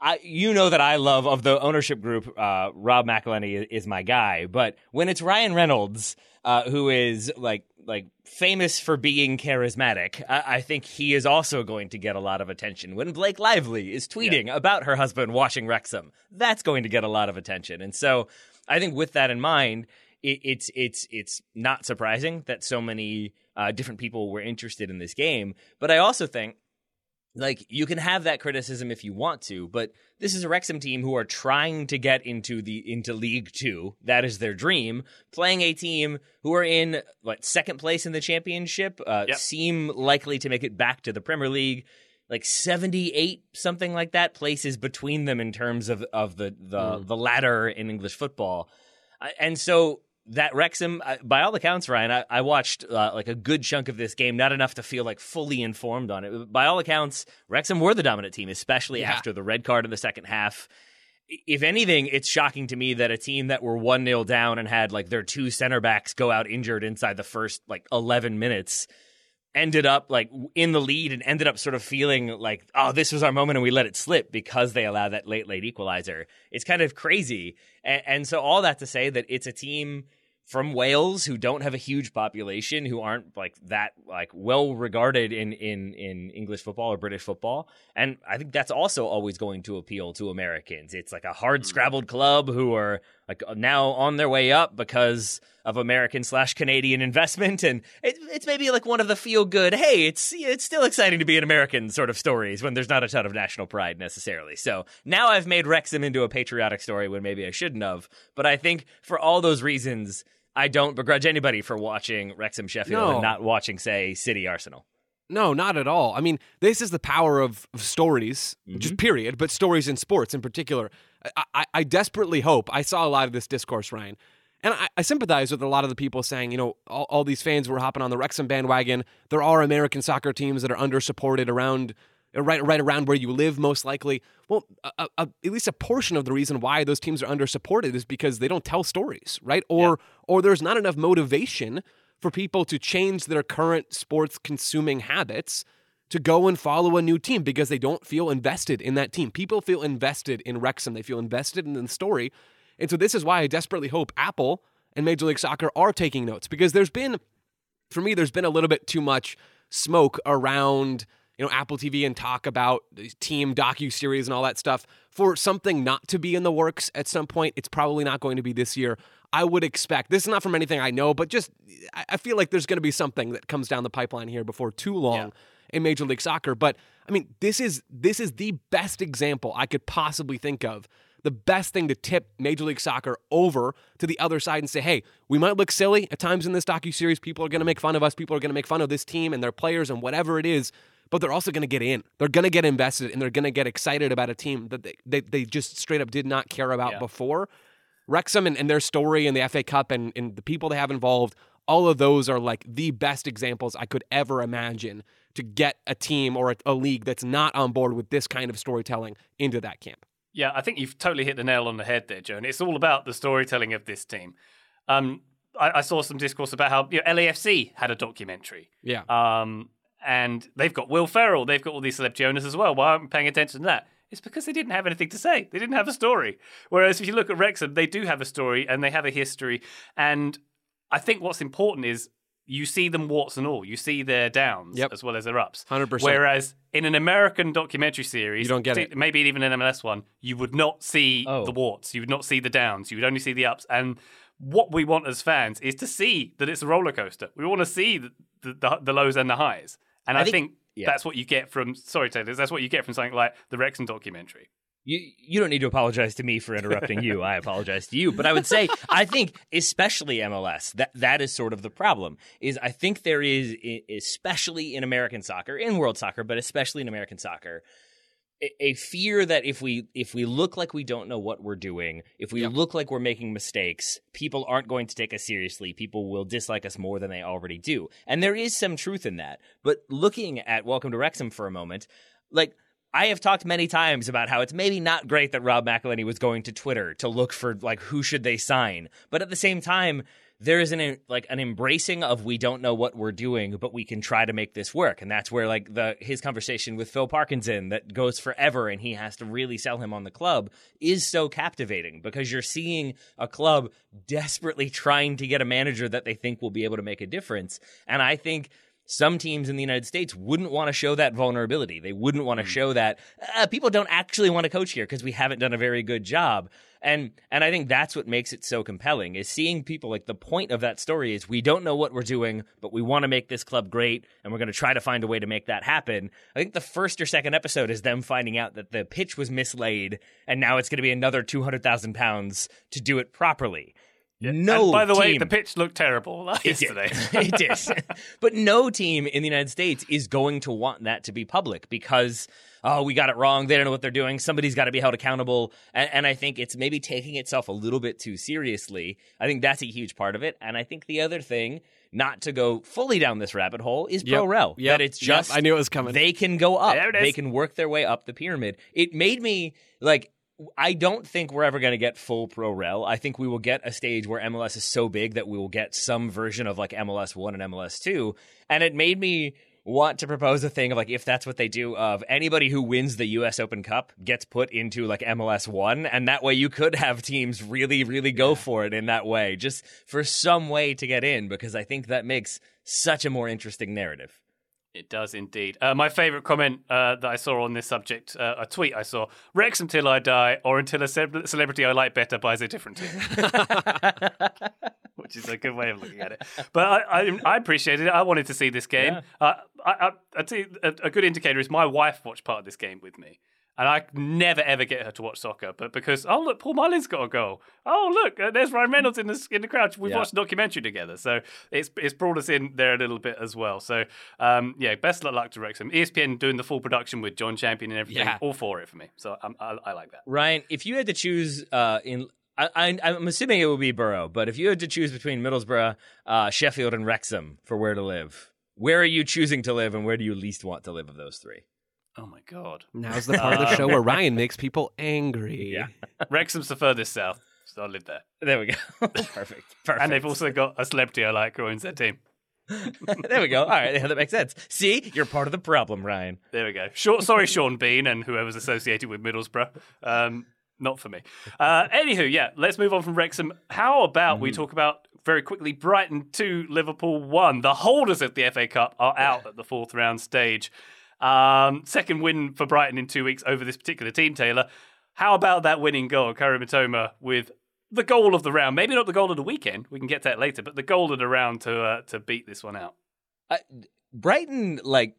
I, you know that I love of the ownership group. Uh, Rob McElhenney is, my guy, but when it's Ryan Reynolds, uh, who is like like famous for being charismatic, I, I think he is also going to get a lot of attention. When Blake Lively is tweeting about her husband washing Wrexham, that's going to get a lot of attention. And so, I think with that in mind, it, it's it's it's not surprising that so many uh, different people were interested in this game. But I also think like you can have that criticism if you want to, but this is a Wrexham team who are trying to get into the into League Two. That is their dream. Playing a team who are in what second place in the championship, uh, Yep. seem likely to make it back to the Premier League. like 78 something like that places between them in terms of of the the Mm. the ladder in English football. And so that Wrexham, by all accounts, Ryan, I, I watched uh, like a good chunk of this game, not enough to feel like fully informed on it. By all accounts, Wrexham were the dominant team, especially Yeah. after the red card in the second half. If anything, it's shocking to me that a team that were 1 0 down and had like their two center backs go out injured inside the first like 11 minutes ended up like in the lead and ended up sort of feeling like, oh, this was our moment and we let it slip because they allowed that late, late equalizer. It's kind of crazy. And, and so, all that to say that it's a team from Wales who don't have a huge population, who aren't like that like well regarded in in in English football or British football, and I think that's also always going to appeal to Americans. It's like a hard mm. scrabbled club who are like now on their way up because of American slash Canadian investment, and it, it's maybe like one of the feel good. Hey, it's it's still exciting to be an American sort of stories when there's not a ton of national pride necessarily. So now I've made Wrexham into a patriotic story when maybe I shouldn't have, but I think for all those reasons. I don't begrudge anybody for watching Wrexham Sheffield No. and not watching, say, City Arsenal. No, not at all. I mean, this is the power of, of stories, just mm-hmm. period, but stories in sports in particular. I, I, I desperately hope. I saw a lot of this discourse, Ryan, and I, I sympathize with a lot of the people saying, you know, all, all these fans were hopping on the Wrexham bandwagon. There are American soccer teams that are undersupported around. Uh, Right, right around where you live, most likely. Well, a, a, at least a portion of the reason why those teams are undersupported is because they don't tell stories, right? Or, or there's not enough motivation for people to change their current sports consuming habits to go and follow a new team because they don't feel invested in that team. People feel invested in Wrexham, they feel invested in the story. And so this is why I desperately hope Apple and Major League Soccer are taking notes because there's been for me there's been a little bit too much smoke around you know Apple TV and talk about the team docu series and all that stuff for something not to be in the works at some point. It's probably not going to be this year. I would expect this is not from anything I know, but just I- I feel like there's going to be something that comes down the pipeline here before too long in Major League Soccer. But I mean, this is this is the best example I could possibly think of. The best thing to tip Major League Soccer over to the other side and say, hey, we might look silly at times in this docu series. People are going to make fun of us. People are going to make fun of this team and their players and whatever it is. But they're also going to get in. They're going to get invested and they're going to get excited about a team that they, they, they just straight up did not care about Yeah. before. Wrexham and, and their story and the FA Cup and, and the people they have involved, all of those are like the best examples I could ever imagine to get a team or a, a league that's not on board with this kind of storytelling into that camp. Yeah, I think you've totally hit the nail on the head there, Joe. And it's all about the storytelling of this team. Um, I, I saw some discourse about how you know, LAFC had a documentary. Yeah. Um, and they've got Will Ferrell, they've got all these celebrity owners as well. Why aren't we paying attention to that? It's because they didn't have anything to say. They didn't have a story. Whereas if you look at Wrexham, they do have a story and they have a history. And I think what's important is you see them warts and all. You see their downs Yep. as well as their ups. 100%. Whereas in an American documentary series, You don't get it. maybe even an MLS one, you would not see Oh. the warts. You would not see the downs. You would only see the ups. And what we want as fans is to see that it's a roller coaster. We want to see the, the, the, the lows and the highs. And I, I think- think, yeah. that's what you get from, sorry, Taylor, that's what you get from something like the Wrexham documentary. You you don't need to apologize to me for interrupting you. I apologize to you. But I would say I think especially MLS that that is sort of the problem. Is I think there is especially in American soccer, in world soccer, but especially in American soccer, a, fear that if we if we look like we don't know what we're doing, if we look like we're making mistakes, people aren't going to take us seriously. People will dislike us more than they already do. And there is some truth in that. But looking at Welcome to Wrexham for a moment, like I have talked many times about how it's maybe not great that Rob McElhenney was going to Twitter to look for like who should they sign, but at the same time, there is an like an embracing of we don't know what we're doing, but we can try to make this work, and that's where like the his conversation with Phil Parkinson that goes forever, and he has to really sell him on the club is so captivating because you're seeing a club desperately trying to get a manager that they think will be able to make a difference, and I think some teams in the United States wouldn't want to show that vulnerability. They wouldn't want to show that uh, people don't actually want to coach here because we haven't done a very good job. And and I think that's what makes it so compelling is seeing people like the point of that story is we don't know what we're doing, but we want to make this club great and we're going to try to find a way to make that happen. I think the first or second episode is them finding out that the pitch was mislaid and now it's going to be another 200,000 pounds to do it properly No. And by the way, the pitch looked terrible It yesterday. did. it did. but no team in the United States is going to want that to be public because, oh, we got it wrong. They don't know what they're doing. Somebody's got to be held accountable. And, and I think it's maybe taking itself a little bit too seriously. I think that's a huge part of it. And I think the other thing, not to go fully down this rabbit hole, is Yep. pro rel. Yep. That it's Yep. just I knew it was coming. They can go up. There it is. They can work their way up the pyramid. It made me like I don't think we're ever going to get full pro rel. I think we will get a stage where MLS is so big that we will get some version of like MLS 1 and MLS 2. And it made me want to propose a thing of like if that's what they do of anybody who wins the US Open Cup gets put into like MLS 1 and that way you could have teams really really go for it in that way just for some way to get in because I think that makes such a more interesting narrative. It does indeed. Uh, my favourite comment uh, that I saw on this subject, uh, a tweet I saw: "Wrexham until I die, or until a ce- celebrity I like better buys a different team," which is a good way of looking at it. But I, I, I appreciated it. I wanted to see this game. Uh, I, I, I you, a, a good indicator is my wife watched part of this game with me. And I never ever get her to watch soccer, but because oh look, Paul Mullen's got a goal. Oh look, uh, there's Ryan Reynolds in the in the crowd. We've Yeah. watched a documentary together, so it's it's brought us in there a little bit as well. So um, yeah, best of luck to Wrexham. ESPN doing the full production with John Champion and everything, Yeah. all for it for me. So um, I, I like that. Ryan, if you had to choose uh, in, I, I, I'm assuming it would be Borough, but if you had to choose between Middlesbrough, uh, Sheffield, and Wrexham for where to live, where are you choosing to live, and where do you least want to live of those three? Oh my god, Now's the part of the show where Ryan makes people angry. Yeah. Wrexham's the furthest south, so I live there. There we go. Perfect. Perfect. And they've also got a celebrity I like who owns their team. there we go. All right, yeah, that makes sense. See, you're part of the problem, Ryan. There we go. Sure, sorry, Sean Bean and whoever's associated with Middlesbrough. Um, not for me. Uh, anywho, yeah, let's move on from Wrexham. How about we talk about very quickly Brighton 2, Liverpool 1? The holders of the FA Cup are out at the fourth round stage. Um, second win for Brighton in two weeks over this particular team, Taylor. How about that winning goal, Kaoru Mitoma, with the goal of the round? Maybe not the goal of the weekend. We can get to that later, but the goal of the round to uh, to beat this one out. Brighton, like,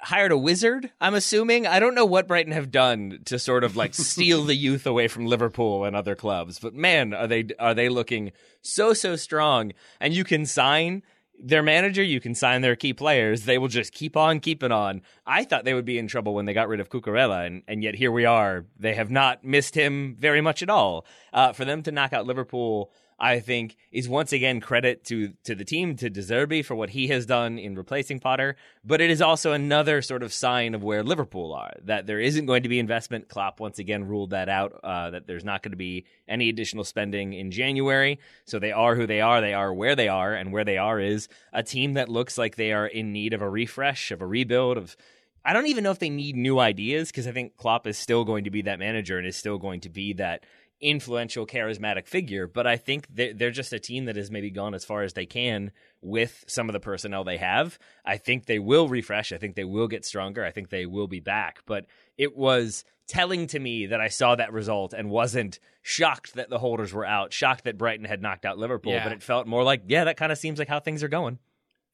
hired a wizard, I'm assuming. I don't know what Brighton have done to sort of like steal the youth away from Liverpool and other clubs, but man, are they are they looking so so strong and you can sign their manager, you can sign their key players. They will just keep on keeping on. I thought they would be in trouble when they got rid of Cucurella, and, and yet here we are. They have not missed him very much at all. Uh, for them to knock out Liverpool, I think is once again credit to to the team to De Zerbi for what he has done in replacing Potter, but it is also another sort of sign of where Liverpool are that there isn't going to be investment. Klopp once again ruled that out uh, that there's not going to be any additional spending in January, so they are who they are. They are where they are, and where they are is a team that looks like they are in need of a refresh, of a rebuild, of I don't even know if they need new ideas because I think Klopp is still going to be that manager and is still going to be that influential, charismatic figure. But I think they're, they're just a team that has maybe gone as far as they can with some of the personnel they have. I think they will refresh. I think they will get stronger. I think they will be back. But it was telling to me that I saw that result and wasn't shocked that the holders were out, shocked that Brighton had knocked out Liverpool. Yeah. But it felt more like, yeah, that kind of seems like how things are going.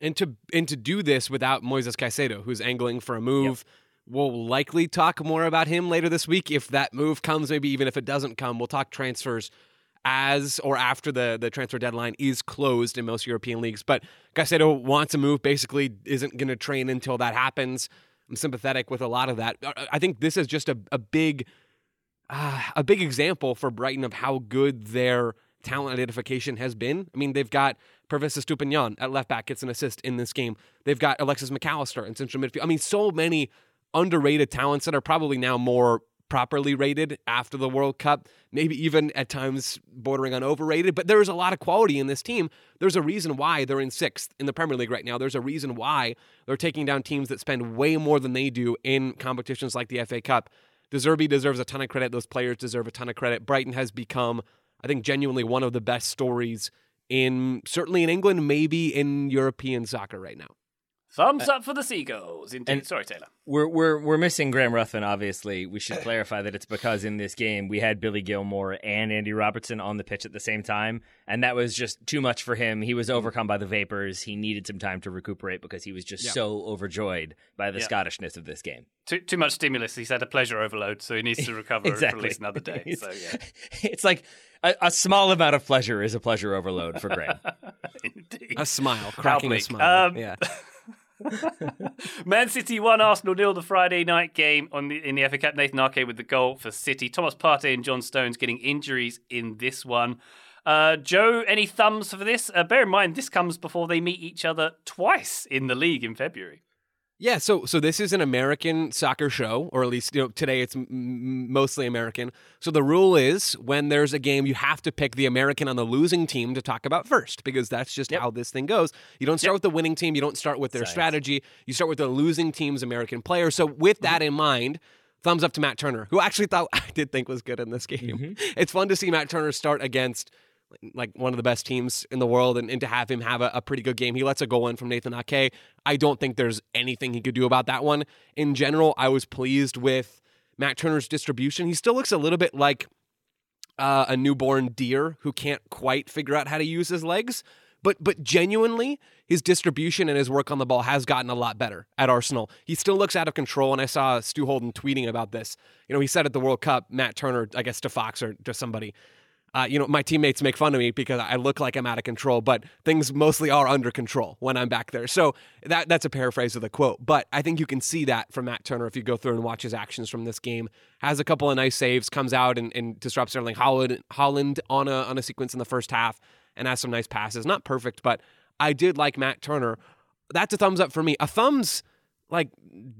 And to and to do this without Moises Caicedo, who's angling for a move. We'll likely talk more about him later this week if that move comes, maybe even if it doesn't come. We'll talk transfers as or after the, the transfer deadline is closed in most European leagues. But Caicedo wants a move, basically isn't going to train until that happens. I'm sympathetic with a lot of that. I- think this is just a, a big uh, a big example for Brighton of how good their talent identification has been. I mean, they've got Pervis Estupiñán at left back gets an assist in this game. They've got Alexis Mac Allister in central midfield. I mean, so many underrated talents that are probably now more properly rated after the World Cup, maybe even at times bordering on overrated. But there's a lot of quality in this team. There's a reason why they're in sixth in the Premier League right now. There's a reason why they're taking down teams that spend way more than they do in competitions like the FA Cup. De Zerbi deserves a ton of credit. Those players deserve a ton of credit. Brighton has become, I think, genuinely one of the best stories in certainly in England, maybe in European soccer right now. Thumbs up for the Seagulls. Indeed. and- Sorry, Taylor. We're we're we're missing Graham Ruthven. Obviously, we should clarify that it's because in this game we had Billy Gilmour and Andy Robertson on the pitch at the same time, and that was just too much for him. He was overcome by the vapors. He needed some time to recuperate because he was just Yeah. so overjoyed by the Yeah. Scottishness of this game. Too, too much stimulus. He's had a pleasure overload, so he needs to recover for at least another day. So, yeah. it's like a, a small amount of pleasure is a pleasure overload for Graham. Indeed. A smile, cracking a smile. Um, yeah. Man City won Arsenal nil the Friday night game on the, in the FA Cup. Nathan Ake with the goal for City. Thomas Partey and John Stones getting injuries in this one. Uh, Joe, any thumbs for this? Uh, bear in mind, this comes before they meet each other twice in the league in February. Yeah, so so this is an American soccer show, or at least you know today it's m- mostly American. So the rule is when there's a game, you have to pick the American on the losing team to talk about first, because that's just how this thing goes. You don't start with the winning team, you don't start with their Science. strategy, you start with the losing team's American player. So with mm-hmm. that in mind. Thumbs up to Matt Turner, who actually thought I did think was good in this game. Mm-hmm. It's fun to see Matt Turner start against like one of the best teams in the world and, and to have him have a, a pretty good game. He lets a goal in from Nathan Ake. I don't think there's anything he could do about that one. In general, I was pleased with Matt Turner's distribution. He still looks a little bit like uh, a newborn deer who can't quite figure out how to use his legs. But but genuinely, his distribution and his work on the ball has gotten a lot better at Arsenal. He still looks out of control, and I saw Stu Holden tweeting about this. You know, he said at the World Cup, Matt Turner, I guess to Fox or to somebody, uh, you know, my teammates make fun of me because I look like I'm out of control, but things mostly are under control when I'm back there. So that that's a paraphrase of the quote. But I think you can see that from Matt Turner if you go through and watch his actions from this game. Has a couple of nice saves, comes out and, and disrupts Erling Haaland, Haaland on a on a sequence in the first half, and has some nice passes. Not perfect, but I did like Matt Turner. That's a thumbs up for me. A thumbs like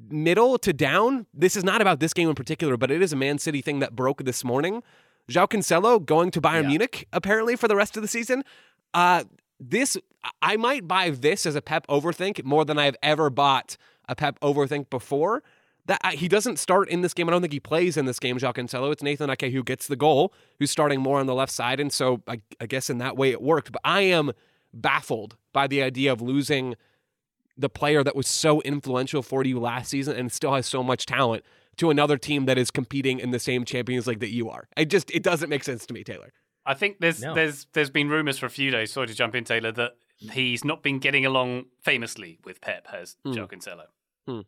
middle to down. This is not about this game in particular, but it is a Man City thing that broke this morning. João Cancelo going to Bayern Yeah. Munich apparently for the rest of the season. Uh, this I might buy this as a Pep overthink more than I've ever bought a Pep overthink before. That I, he doesn't start in this game. I don't think he plays in this game. João Cancelo. It's Nathan Ake who gets the goal, who's starting more on the left side, and so I, I guess in that way it worked. But I am baffled by the idea of losing the player that was so influential for you last season and still has so much talent to another team that is competing in the same Champions League that you are. It just it doesn't make sense to me, Taylor. I think there's No. there's there's been rumours for a few days. Sorry to jump in, Taylor, that he's not been getting along famously with Pep. Has Hmm. Joe Cancelo?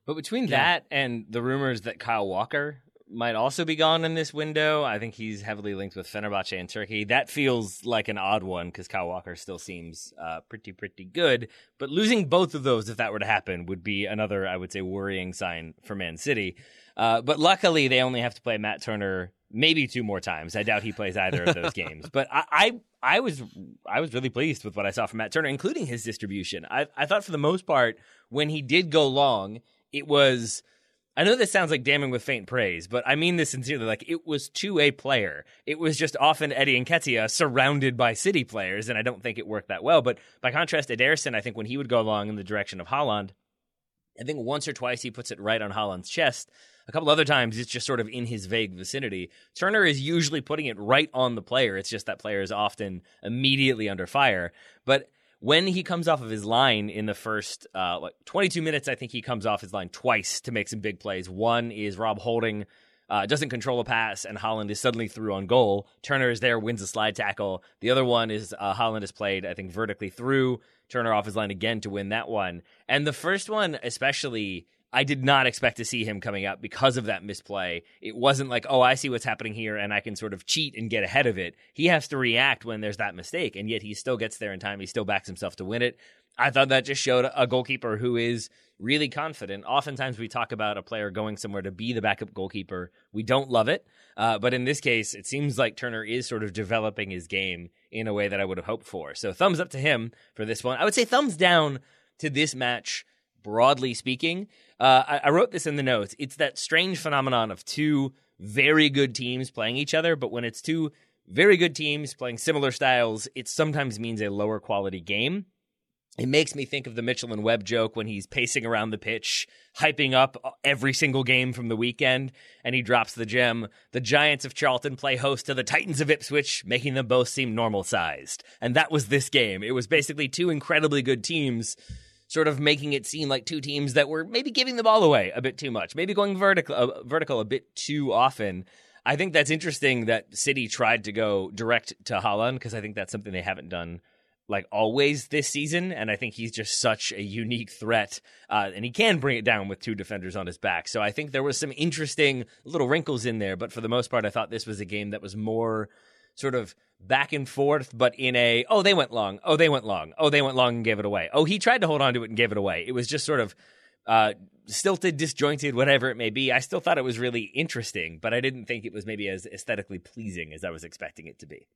But between that and the rumors that Kyle Walker might also be gone in this window, I think he's heavily linked with Fenerbahce in Turkey. That feels like an odd one because Kyle Walker still seems uh, pretty, pretty good. But losing both of those, if that were to happen, would be another, I would say, worrying sign for Man City. Uh, but luckily, they only have to play Matt Turner maybe two more times. I doubt he plays either of those games. But I, I, I was, I was really pleased with what I saw from Matt Turner, including his distribution. I, I thought for the most part, when he did go long, it was. I know this sounds like damning with faint praise, but I mean this sincerely. Like it was to a player. It was just often Eddie Nketiah surrounded by City players, and I don't think it worked that well. But by contrast, Ederson, I think when he would go along in the direction of Haaland, I think once or twice he puts it right on Haaland's chest. A couple other times it's just sort of in his vague vicinity. Turner is usually putting it right on the player. It's just that player is often immediately under fire. But when he comes off of his line in the first uh, like 22 minutes, I think he comes off his line twice to make some big plays. One is Rob Holding uh, doesn't control a pass, and Haaland is suddenly through on goal. Turner is there, wins a slide tackle. The other one is uh, Haaland is played, I think, vertically through Turner off his line again to win that one. And the first one, especially, I did not expect to see him coming out because of that misplay. It wasn't like, oh, I see what's happening here and I can sort of cheat and get ahead of it. He has to react when there's that mistake, and yet he still gets there in time. He still backs himself to win it. I thought that just showed a goalkeeper who is really confident. Oftentimes, we talk about a player going somewhere to be the backup goalkeeper. We don't love it. Uh, but in this case, it seems like Turner is sort of developing his game in a way that I would have hoped for. So, thumbs up to him for this one. I would say thumbs down to this match, broadly speaking. Uh, I, I wrote this in the notes. It's that strange phenomenon of two very good teams playing each other, but when it's two very good teams playing similar styles, it sometimes means a lower quality game. It makes me think of the Mitchell and Webb joke when he's pacing around the pitch, hyping up every single game from the weekend, and he drops the gem. The Giants of Charlton play host to the Titans of Ipswich, making them both seem normal sized. And that was this game. It was basically two incredibly good teams sort of making it seem like two teams that were maybe giving the ball away a bit too much, maybe going vertical uh, vertical a bit too often. I think that's interesting that City tried to go direct to Haaland because I think that's something they haven't done like always this season, and I think he's just such a unique threat, uh, and he can bring it down with two defenders on his back. So I think there was some interesting little wrinkles in there, but for the most part, I thought this was a game that was more sort of back and forth, but in a oh they went long, oh they went long, oh they went long and gave it away, oh he tried to hold on to it and gave it away. It was just sort of uh, stilted, disjointed, whatever it may be. I still thought it was really interesting, but I didn't think it was maybe as aesthetically pleasing as I was expecting it to be.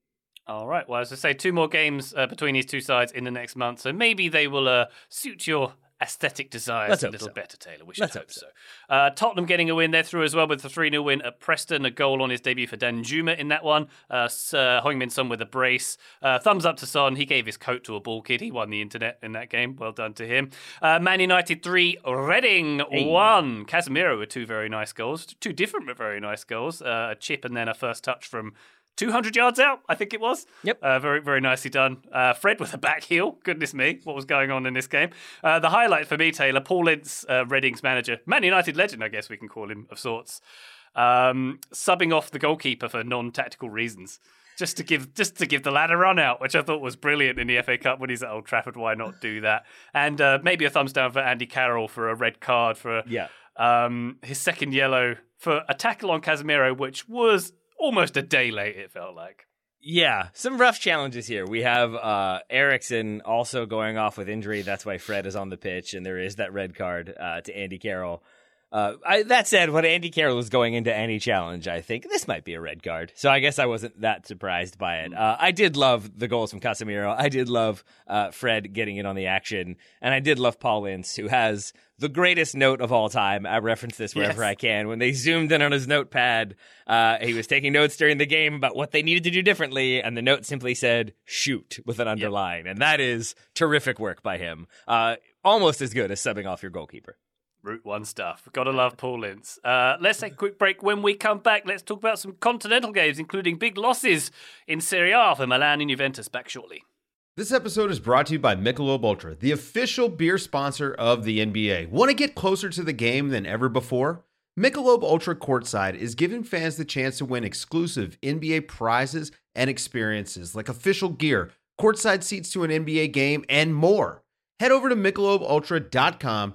All right. Well, as I say, two more games uh, between these two sides in the next month, so maybe they will uh, suit your aesthetic desires Let's a little so. better, Taylor. We should Let's hope, hope so. Uh, Tottenham getting a win there through as well with the 3 0 win at Preston, a goal on his debut for Danjuma in that one. Uh, Sir Heung-Min Son with a brace. Uh, thumbs up to Son. He gave his coat to a ball kid. He won the internet in that game. Well done to him. Uh, Man United 3, Reading 1. Casemiro with two very nice goals. Two different but very nice goals. Uh, a chip and then a first touch from 200 yards out, I think it was. Yep. Uh, very, very nicely done. Uh, Fred with a back heel. Goodness me, what was going on in this game? Uh, the highlight for me, Taylor, Paul Ince, uh, Reading's manager, Man United legend, I guess we can call him of sorts, um, subbing off the goalkeeper for non-tactical reasons. Just to give, just to give the lad a run out, which I thought was brilliant in the FA Cup when he's at Old Trafford. Why not do that? And uh, maybe a thumbs down for Andy Carroll for a red card for Yeah. um, his second yellow for a tackle on Casemiro, which was almost a day late. It felt like. Yeah, some rough challenges here. We have uh, Eriksen also going off with injury. That's why Fred is on the pitch, and there is that red card uh, to Andy Carroll. Uh, I, that said, when Andy Carroll was going into any challenge, I think this might be a red card. So I guess I wasn't that surprised by it. Uh, I did love the goals from Casemiro. I did love uh, Fred getting in on the action, and I did love Paul Ince, who has the greatest note of all time. I reference this wherever Yes. I can. When they zoomed in on his notepad, uh, he was taking notes during the game about what they needed to do differently, and the note simply said "shoot" with an underline, and that is terrific work by him. Uh, almost as good as subbing off your goalkeeper. Route one stuff. Gotta love Paul Ince. Uh, let's take a quick break. When we come back, let's talk about some continental games, including big losses in Serie A for Milan and Juventus. Back shortly. This episode is brought to you by Michelob Ultra, the official beer sponsor of the NBA. Want to get closer to the game than ever before? Michelob Ultra Courtside is giving fans the chance to win exclusive NBA prizes and experiences like official gear, courtside seats to an NBA game, and more. Head over to michelobultra.com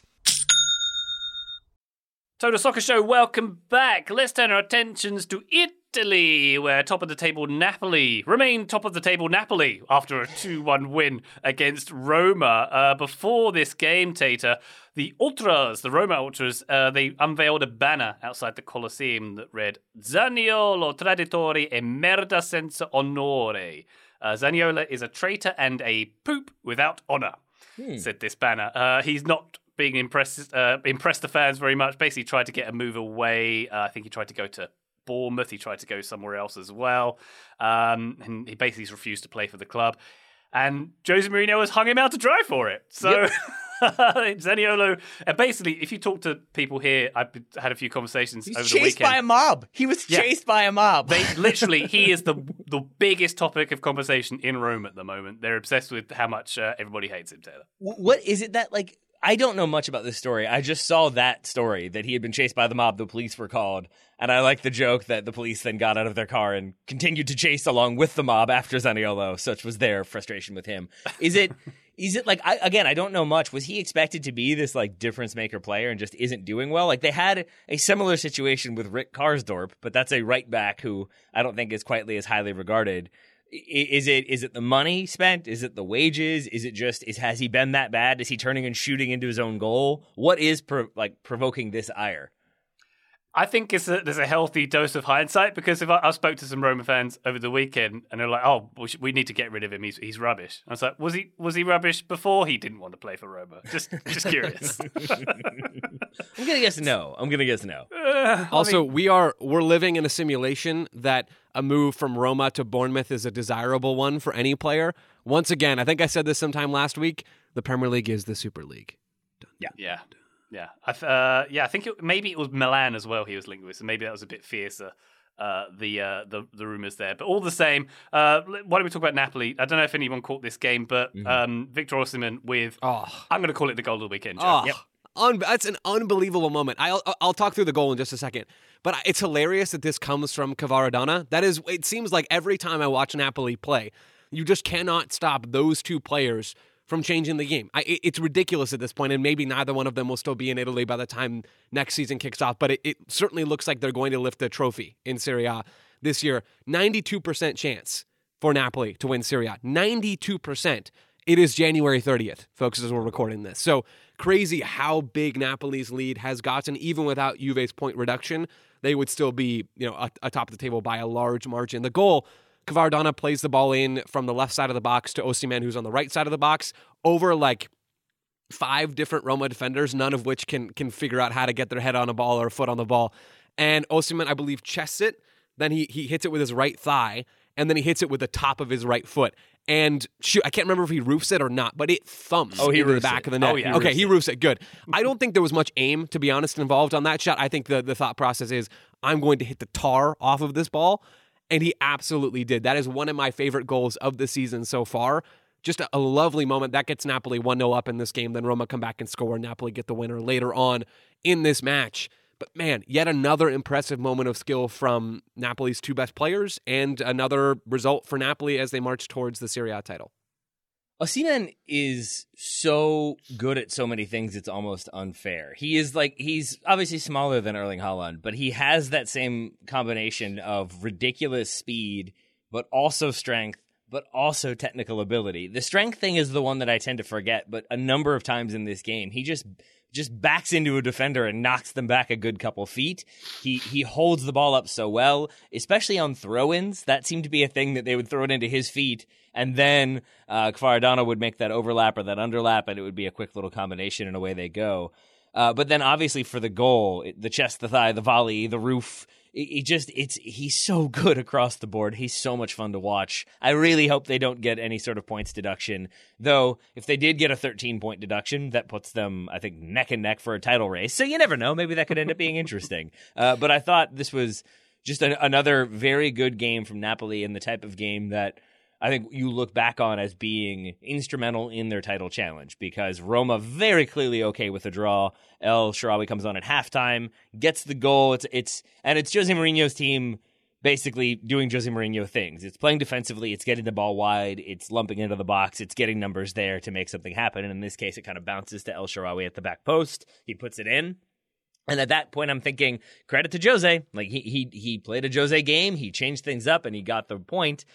Total Soccer Show, welcome back. Let's turn our attentions to Italy, where top of the table Napoli remain top of the table Napoli after a 2 1 win against Roma. Uh, before this game, Tater, the Ultras, the Roma Ultras, uh, they unveiled a banner outside the Colosseum that read Zaniolo traditori e merda senza onore. Uh, Zaniolo is a traitor and a poop without honor, said this banner. Uh, he's not being impressed uh, impressed the fans very much. Basically, tried to get a move away. Uh, I think he tried to go to Bournemouth. He tried to go somewhere else as well, um, and he basically refused to play for the club. And Jose Mourinho has hung him out to dry for it. So. Zaniolo, and basically, if you talk to people here, I've had a few conversations He's over the chased weekend. by a mob. He was Yeah. chased by a mob. They literally, he is the the biggest topic of conversation in Rome at the moment. They're obsessed with how much uh, everybody hates him, Taylor. What is it that like I don't know much about this story. I just saw that story that he had been chased by the mob. The police were called, and I like the joke that the police then got out of their car and continued to chase along with the mob after Zaniolo. Such was their frustration with him. Is it? Is it like I, again? I don't know much. Was he expected to be this like difference maker player and just isn't doing well? Like they had a similar situation with Rick Karsdorp, but that's a right back who I don't think is quite as highly regarded. Is it is it the money spent? Is it the wages? Is it just is has he been that bad? Is he turning and shooting into his own goal? What is pro- like provoking this ire? I think it's a, there's a healthy dose of hindsight because if I, I spoke to some Roma fans over the weekend and they're like, "Oh, we, should, we need to get rid of him. He's he's rubbish." I was like, "Was he was he rubbish before he didn't want to play for Roma?" Just just curious. I'm gonna guess no. I'm gonna guess no. Uh, I Also, mean, we are we're living in a simulation that a move from Roma to Bournemouth is a desirable one for any player. Once again, I think I said this sometime last week. The Premier League is the Super League. yeah, yeah, I, th- uh, yeah. I think it, maybe it was Milan as well. He was linked with, so maybe that was a bit fiercer. Uh, the uh, the the rumors there, but all the same, uh, why don't we talk about Napoli? I don't know if anyone caught this game, but um, Victor Osimhen with Oh, I'm going to call it the goal of the weekend. Oh un- that's an unbelievable moment. I'll I'll talk through the goal in just a second, but it's hilarious that this comes from Kvaradona. That is, it seems like every time I watch Napoli play, you just cannot stop those two players from changing the game. I, it's ridiculous at this point, and maybe neither one of them will still be in Italy by the time next season kicks off. But it, it certainly looks like they're going to lift the trophy in Serie A this year. Ninety-two percent chance for Napoli to win Serie A. Ninety-two percent. It is January 30th, folks, as we're recording this. So crazy how big Napoli's lead has gotten. Even without Juve's point reduction, they would still be, you know, atop the table by a large margin. The goal, Kvaradona plays the ball in from the left side of the box to Osimhen, who's on the right side of the box, over like five different Roma defenders, none of which can can figure out how to get their head on a ball or a foot on the ball. And Osimhen, I believe, chests it. Then he he hits it with his right thigh, and then he hits it with the top of his right foot. And shoot, I can't remember if he roofs it or not, but it thumps Oh, he into the back it. of the net. Oh, yeah. okay, he roofs it. Good. I don't think there was much aim, to be honest, involved on that shot. I think the the thought process is I'm going to hit the tar off of this ball, and he absolutely did. That is one of my favorite goals of the season so far. Just a, lovely moment. That gets Napoli 1 0 up in this game. Then Roma come back and score, Napoli get the winner later on in this match. But man, yet another impressive moment of skill from Napoli's two best players, and another result for Napoli as they march towards the Serie A title. Osimhen is so good at so many things it's almost unfair. He is like he's obviously smaller than Erling Haaland, but he has that same combination of ridiculous speed but also strength but also technical ability. The strength thing is the one that I tend to forget, but a number of times in this game he just just backs into a defender and knocks them back a good couple feet. He he holds the ball up so well, especially on throw-ins. That seemed to be a thing that they would throw it into his feet, and then uh, would make that overlap or that underlap, and it would be a quick little combination, and away they go. Uh, but then obviously for the goal, the chest, the thigh, the volley, the roof. It just it's he's so good across the board. He's so much fun to watch. I really hope they don't get any sort of points deduction. Though if they did get a 13 point deduction, that puts them I think neck and neck for a title race. So you never know. Maybe that could end up being interesting. Uh, but I thought this was just an, another very good game from Napoli and the type of game that I think you look back on as being instrumental in their title challenge because Roma very clearly okay with the draw. El Shaarawy comes on at halftime, gets the goal. It's it's and it's Jose Mourinho's team basically doing Jose Mourinho things. It's playing defensively, it's getting the ball wide, it's lumping into the box, it's getting numbers there to make something happen. And in this case, it kind of bounces to El Shaarawy at the back post. He puts it in. And at that point, I'm thinking credit to Jose. Like he he he played a Jose game, he changed things up, and he got the point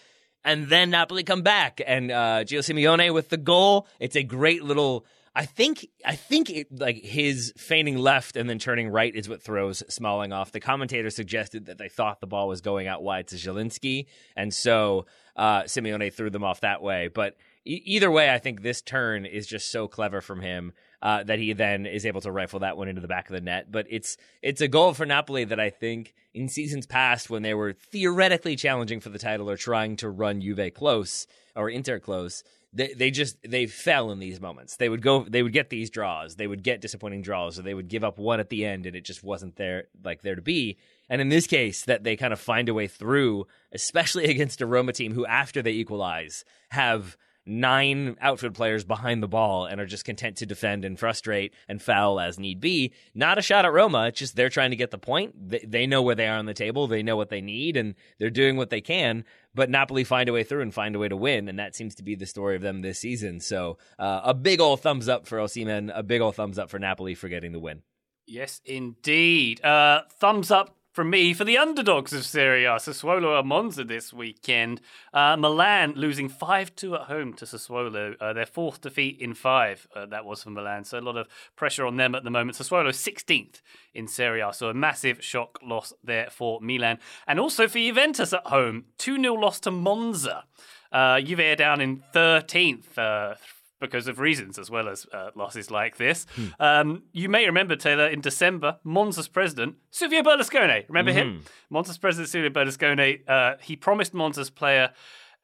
and then Napoli come back and uh, Gio Simeone with the goal. It's a great little. I think I think it, like his feigning left and then turning right is what throws Smalling off. The commentator suggested that they thought the ball was going out wide to Zielinski, and so uh, Simeone threw them off that way. But e- either way, I think this turn is just so clever from him uh, that he then is able to rifle that one into the back of the net. But it's it's a goal for Napoli that I think in seasons past when they were theoretically challenging for the title or trying to run Juve close or Inter close, they they just they fell in these moments. They would go they would get these draws, they would get disappointing draws, or they would give up one at the end and it just wasn't there like there to be. And in this case, that they kind of find a way through, especially against a Roma team who, after they equalize, have nine outfield players behind the ball and are just content to defend and frustrate and foul as need be. Not a shot at Roma. It's just they're trying to get the point. They, they know where they are on the table. They know what they need and they're doing what they can. But Napoli find a way through and find a way to win. And that seems to be the story of them this season. So uh, a big old thumbs up for Osimhen. A big old thumbs up for Napoli for getting the win. Yes, indeed. Uh, thumbs up from me for the underdogs of Serie A, Sassuolo and Monza this weekend. Uh, Milan losing 5 2 at home to Sassuolo, uh, their fourth defeat in five. Uh, that was for Milan, so a lot of pressure on them at the moment. Sassuolo 16th in Serie A, so a massive shock loss there for Milan. And also for Juventus at home, 2 0 loss to Monza. Uh, Juve are down in 13th, uh, because of reasons as well as uh, losses like this. Hmm. Um, you may remember, Taylor, in December, Monza's president, Silvio Berlusconi, remember mm-hmm. him? Monza's president, Silvio Berlusconi, uh, he promised Monza's player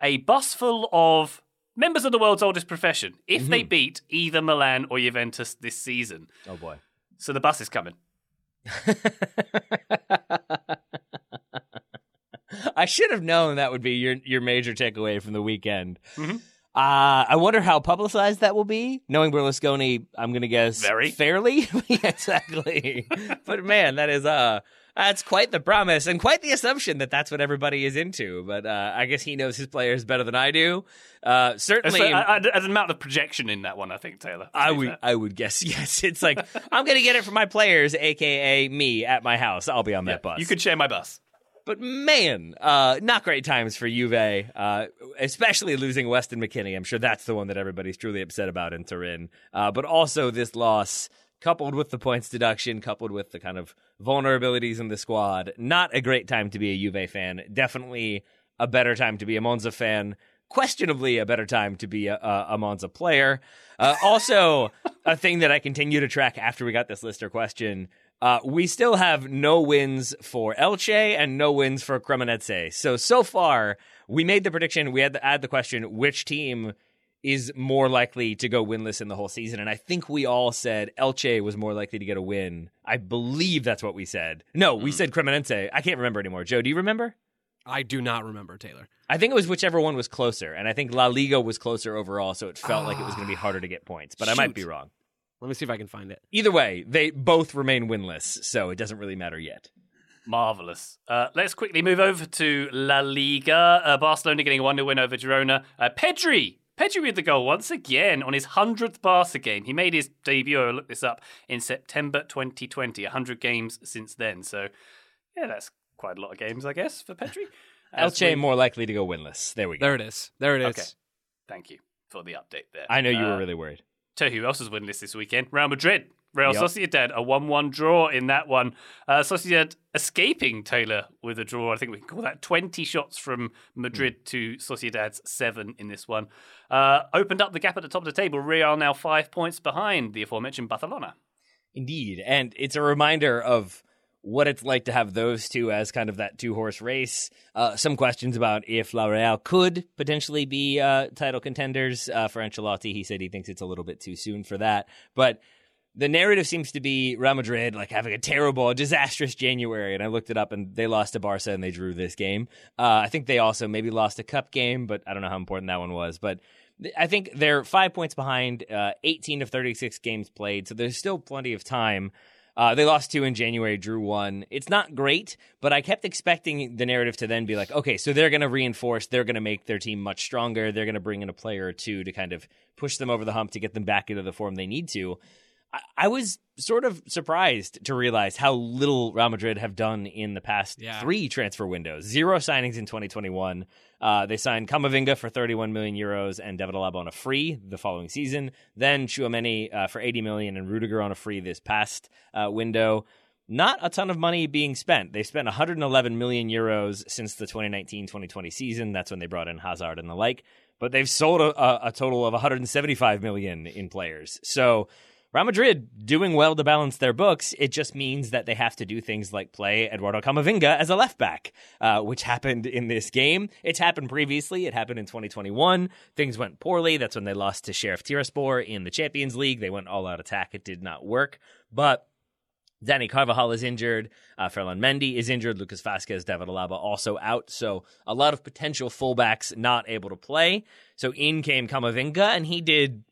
a bus full of members of the world's oldest profession if mm-hmm. they beat either Milan or Juventus this season. Oh, boy. So the bus is coming. I should have known that would be your your major takeaway from the weekend. Mm-hmm. Uh, I wonder how publicized that will be. Knowing Berlusconi, I'm going to guess very fairly. exactly. but man, that is uh that's quite the promise and quite the assumption that that's what everybody is into. But uh, I guess he knows his players better than I do. Uh, certainly, so, uh, an amount of projection in that one, I think Taylor. I would, I would guess yes. It's like I'm going to get it from my players, aka me, at my house. I'll be on that yeah, bus. You could share my bus. But man, uh, not great times for Juve, uh, especially losing Weston McKennie. I'm sure that's the one that everybody's truly upset about in Turin. Uh, but also this loss, coupled with the points deduction, coupled with the kind of vulnerabilities in the squad, not a great time to be a Juve fan. Definitely a better time to be a Monza fan. Questionably, a better time to be a, a, Monza player. Uh, also, a thing that I continue to track after we got this lister question uh, we still have no wins for Elche and no wins for Cremonese. So so far, we made the prediction. We had to add the question: which team is more likely to go winless in the whole season? And I think we all said Elche was more likely to get a win. I believe that's what we said. No, we mm. said Cremonese. I can't remember anymore. Joe, do you remember? I do not remember Taylor. I think it was whichever one was closer, and I think La Liga was closer overall, so it felt like it was going to be harder to get points. But Shoot. I might be wrong. Let me see if I can find it. Either way, they both remain winless, so it doesn't really matter yet. Marvelous. Uh, let's quickly move over to La Liga. Uh, Barcelona getting a 1 to win over Girona. Uh, Pedri. Pedri with the goal once again on his 100th Barca game. He made his debut, I looked this up, in September 2020. 100 games since then. So, yeah, that's quite a lot of games, I guess, for Pedri. Elche we... more likely to go winless. There we go. There it is. There it is. Okay. Thank you for the update there. I know you were uh, really worried. Tell you who else is winless this weekend? Real Madrid. Real yep. Sociedad, a 1 1 draw in that one. Uh, Sociedad escaping Taylor with a draw. I think we can call that 20 shots from Madrid mm. to Sociedad's seven in this one. Uh, opened up the gap at the top of the table. Real now five points behind the aforementioned Barcelona. Indeed. And it's a reminder of what it's like to have those two as kind of that two horse race. Uh, some questions about if La Real could potentially be uh, title contenders uh, for Ancelotti. He said he thinks it's a little bit too soon for that. But the narrative seems to be Real Madrid like having a terrible, disastrous January, and I looked it up, and they lost to Barca and they drew this game. Uh, I think they also maybe lost a cup game, but I don't know how important that one was. But I think they're five points behind, uh, 18 of 36 games played, so there's still plenty of time. Uh, they lost two in January, drew one. It's not great, but I kept expecting the narrative to then be like, okay, so they're going to reinforce, they're going to make their team much stronger, they're going to bring in a player or two to kind of push them over the hump to get them back into the form they need to. I, I was sort of surprised to realize how little Real Madrid have done in the past Yeah. three transfer windows. Zero signings in 2021. Uh, they signed Camavinga for 31 million euros and David Alaba on a free the following season. Then Tchouameni uh, for 80 million and Rudiger on a free this past uh, window. Not a ton of money being spent. They spent 111 million euros since the 2019-2020 season. That's when they brought in Hazard and the like. But they've sold a, a, a total of 175 million in players. So Real Madrid doing well to balance their books. It just means that they have to do things like play Eduardo Camavinga as a left back, uh, which happened in this game. It's happened previously. It happened in 2021. Things went poorly. That's when they lost to Sheriff Tiraspol in the Champions League. They went all out attack. It did not work. But Dani Carvajal is injured. Uh, Ferland Mendy is injured. Lucas Vázquez, David Alaba also out. So a lot of potential fullbacks not able to play. So in came Camavinga, and he did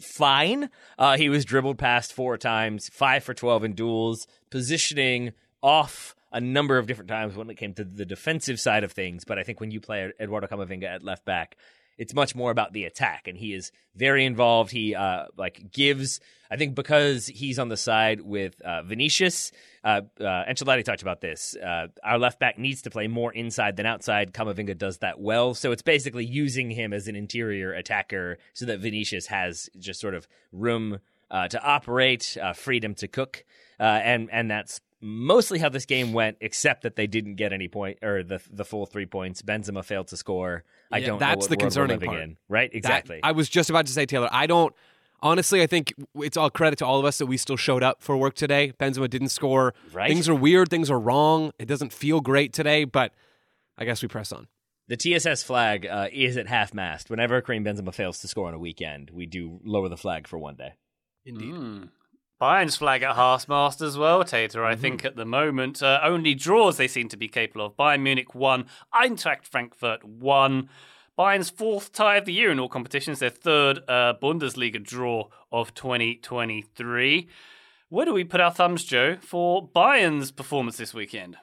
fine. Uh, he was dribbled past four times, five for 12 in duels, positioning off a number of different times when it came to the defensive side of things. But I think when you play Eduardo Camavinga at left back, it's much more about the attack, and he is very involved. He uh, like gives. I think because he's on the side with uh, Vinicius. Uh, uh, Ancelotti talked about this. Uh, our left back needs to play more inside than outside. Camavinga does that well, so it's basically using him as an interior attacker, so that Vinicius has just sort of room uh, to operate, uh, freedom to cook, uh, and and that's mostly how this game went, except that they didn't get any point or the the full three points. Benzema failed to score. I Yeah, don't. that's know what the world we're concerning part. in. Right? That- Exactly. I was just about to say, Taylor, I don't. Honestly, I think it's all credit to all of us that we still showed up for work today. Benzema didn't score. Right. Things are weird. Things are wrong. It doesn't feel great today, but I guess we press on. the TSS flag uh, is at half mast. Whenever Karim Benzema fails to score on a weekend, we do lower the flag for one day. Indeed. Mm. Bayern's flag at half mast as well, Tater. I think at the moment uh, only draws they seem to be capable of. Bayern Munich one, Eintracht Frankfurt one. Bayern's fourth tie of the year in all competitions, their third uh, Bundesliga draw of 2023. Where do we put our thumbs, Joe, for Bayern's performance this weekend?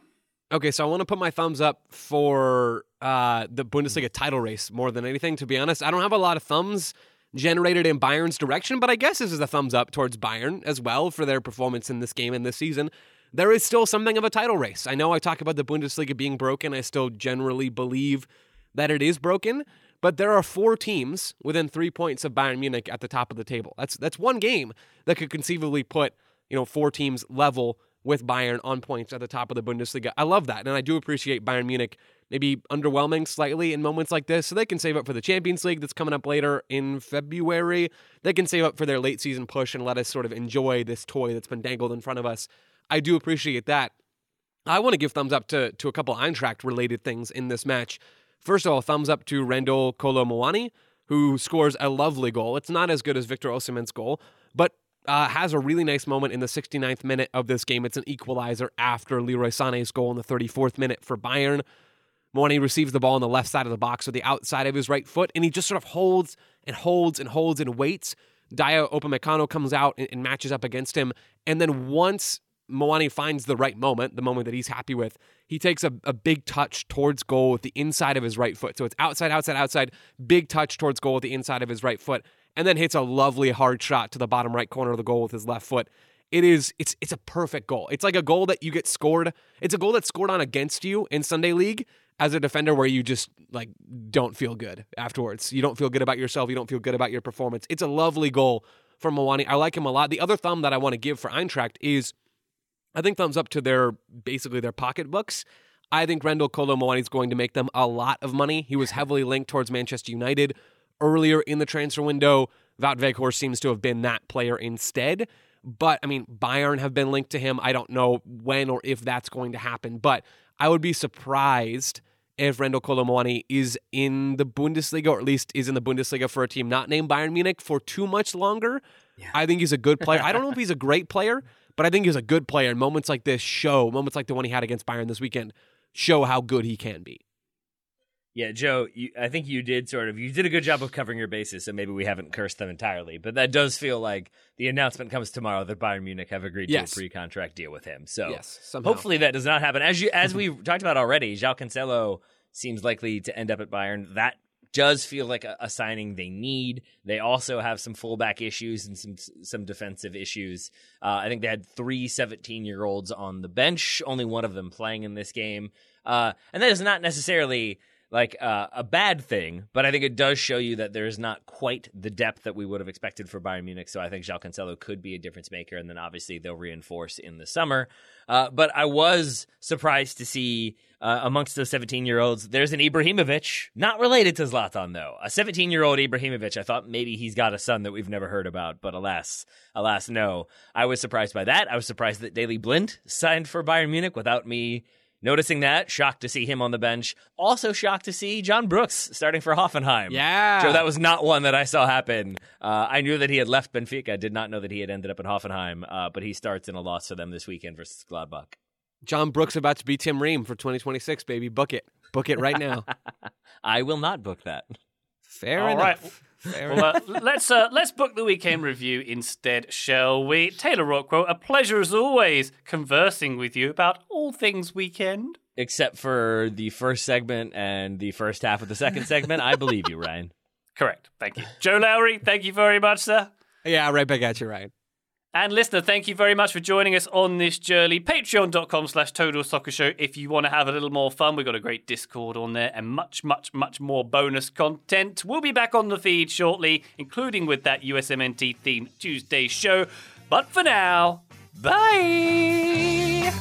Okay, so I want to put my thumbs up for uh, the Bundesliga title race more than anything. To be honest, I don't have a lot of thumbs generated in Bayern's direction, but I guess this is a thumbs up towards Bayern as well for their performance in this game and this season. There is still something of a title race. I know I talk about the Bundesliga being broken. I still generally believe that it is broken, but there are four teams within three points of Bayern Munich at the top of the table. That's that's one game that could conceivably put you know four teams level with Bayern on points at the top of the Bundesliga. I love that, and I do appreciate Bayern Munich maybe underwhelming slightly in moments like this, so they can save up for the Champions League that's coming up later in February. They can save up for their late season push and let us sort of enjoy this toy that's been dangled in front of us. I do appreciate that. I want to give thumbs up to to a couple Eintracht related things in this match. First of all, thumbs up to Randal Kolo Muani, who scores a lovely goal. It's not as good as Victor Osimhen's goal, uh, has a really nice moment in the 69th minute of this game. It's an equalizer after Leroy Sané's goal in the 34th minute for Bayern. Muani receives the ball on the left side of the box with the outside of his right foot, and he just sort of holds and holds and holds and waits. Dayot Upamecano comes out and, and matches up against him, and then once Muani finds the right moment, the moment that he's happy with, he takes a, a big touch towards goal with the inside of his right foot. So it's outside, outside, outside, big touch towards goal with the inside of his right foot, and then hits a lovely hard shot to the bottom right corner of the goal with his left foot. It is it's it's a perfect goal. It's like a goal that you get scored. It's a goal that's scored on against you in Sunday League as a defender where you just like don't feel good afterwards. You don't feel good about yourself. You don't feel good about your performance. It's a lovely goal from Muani. I like him a lot. The other thumb that I want to give for Eintracht is I think thumbs up to their basically their pocketbooks. I think Randal Kolo Muani is going to make them a lot of money. He was heavily linked towards Manchester United earlier in the transfer window. Wout Weghorst seems to have been that player instead. But I mean, Bayern have been linked to him. I don't know when or if that's going to happen, but I would be surprised if Randal Kolo Muani is in the Bundesliga, or at least is in the Bundesliga for a team not named Bayern Munich for too much longer. I think he's a good player. I don't know if he's a great player, but I think he's a good player. And moments like this show, moments like the one he had against Bayern this weekend, show how good he can be. Yeah, Joe, you, I think you did sort of you did a good job of covering your bases, so maybe we haven't cursed them entirely. But that does feel like the announcement comes tomorrow that Bayern Munich have agreed Yes. to a pre-contract deal with him. So Yes, hopefully that does not happen. As you as we talked about already, João Cancelo seems likely to end up at Bayern. That does feel like a, a signing they need. They also have some fullback issues and some some defensive issues. Uh, I think they had three 17 year olds on the bench, only one of them playing in this game, uh, and that is not necessarily like uh, a bad thing, but I think it does show you that there is not quite the depth that we would have expected for Bayern Munich. So I think João Cancelo could be a difference maker, and then obviously they'll reinforce in the summer. Uh, but I was surprised to see uh, amongst those 17 year olds, there's an Ibrahimovic, not related to Zlatan though. A 17 year old Ibrahimovic. I thought maybe he's got a son that we've never heard about, but alas, alas, no. I was surprised by that. I was surprised that Daley Blind signed for Bayern Munich without me noticing that. Shocked to see him on the bench. Also shocked to see John Brooks starting for Hoffenheim. Yeah. So that was not one that I saw happen. Uh, I knew that he had left Benfica. Did not know that he had ended up at Hoffenheim. Uh, but he starts in a loss for them this weekend versus Gladbach. John Brooks about to be Tim Ream for 2026, baby. Book it. Book it right now. I will not book that. Fair All enough. right. Fair Well, uh, let's uh, let's book the weekend review instead, shall we? Taylor Rockwell, a pleasure as always conversing with you about all things weekend. Except for the first segment and the first half of the second segment. I believe you, Ryan. Correct. Thank you, Joe Lowery. Thank you very much, sir. Yeah, right back at you, Ryan. And listener, thank you very much for joining us on this journey. Patreon.com slash Total Soccer Show if you want to have a little more fun. We've got a great Discord on there and much, much, much more bonus content. We'll be back on the feed shortly, including with that USMNT themed Tuesday show. But for now, bye!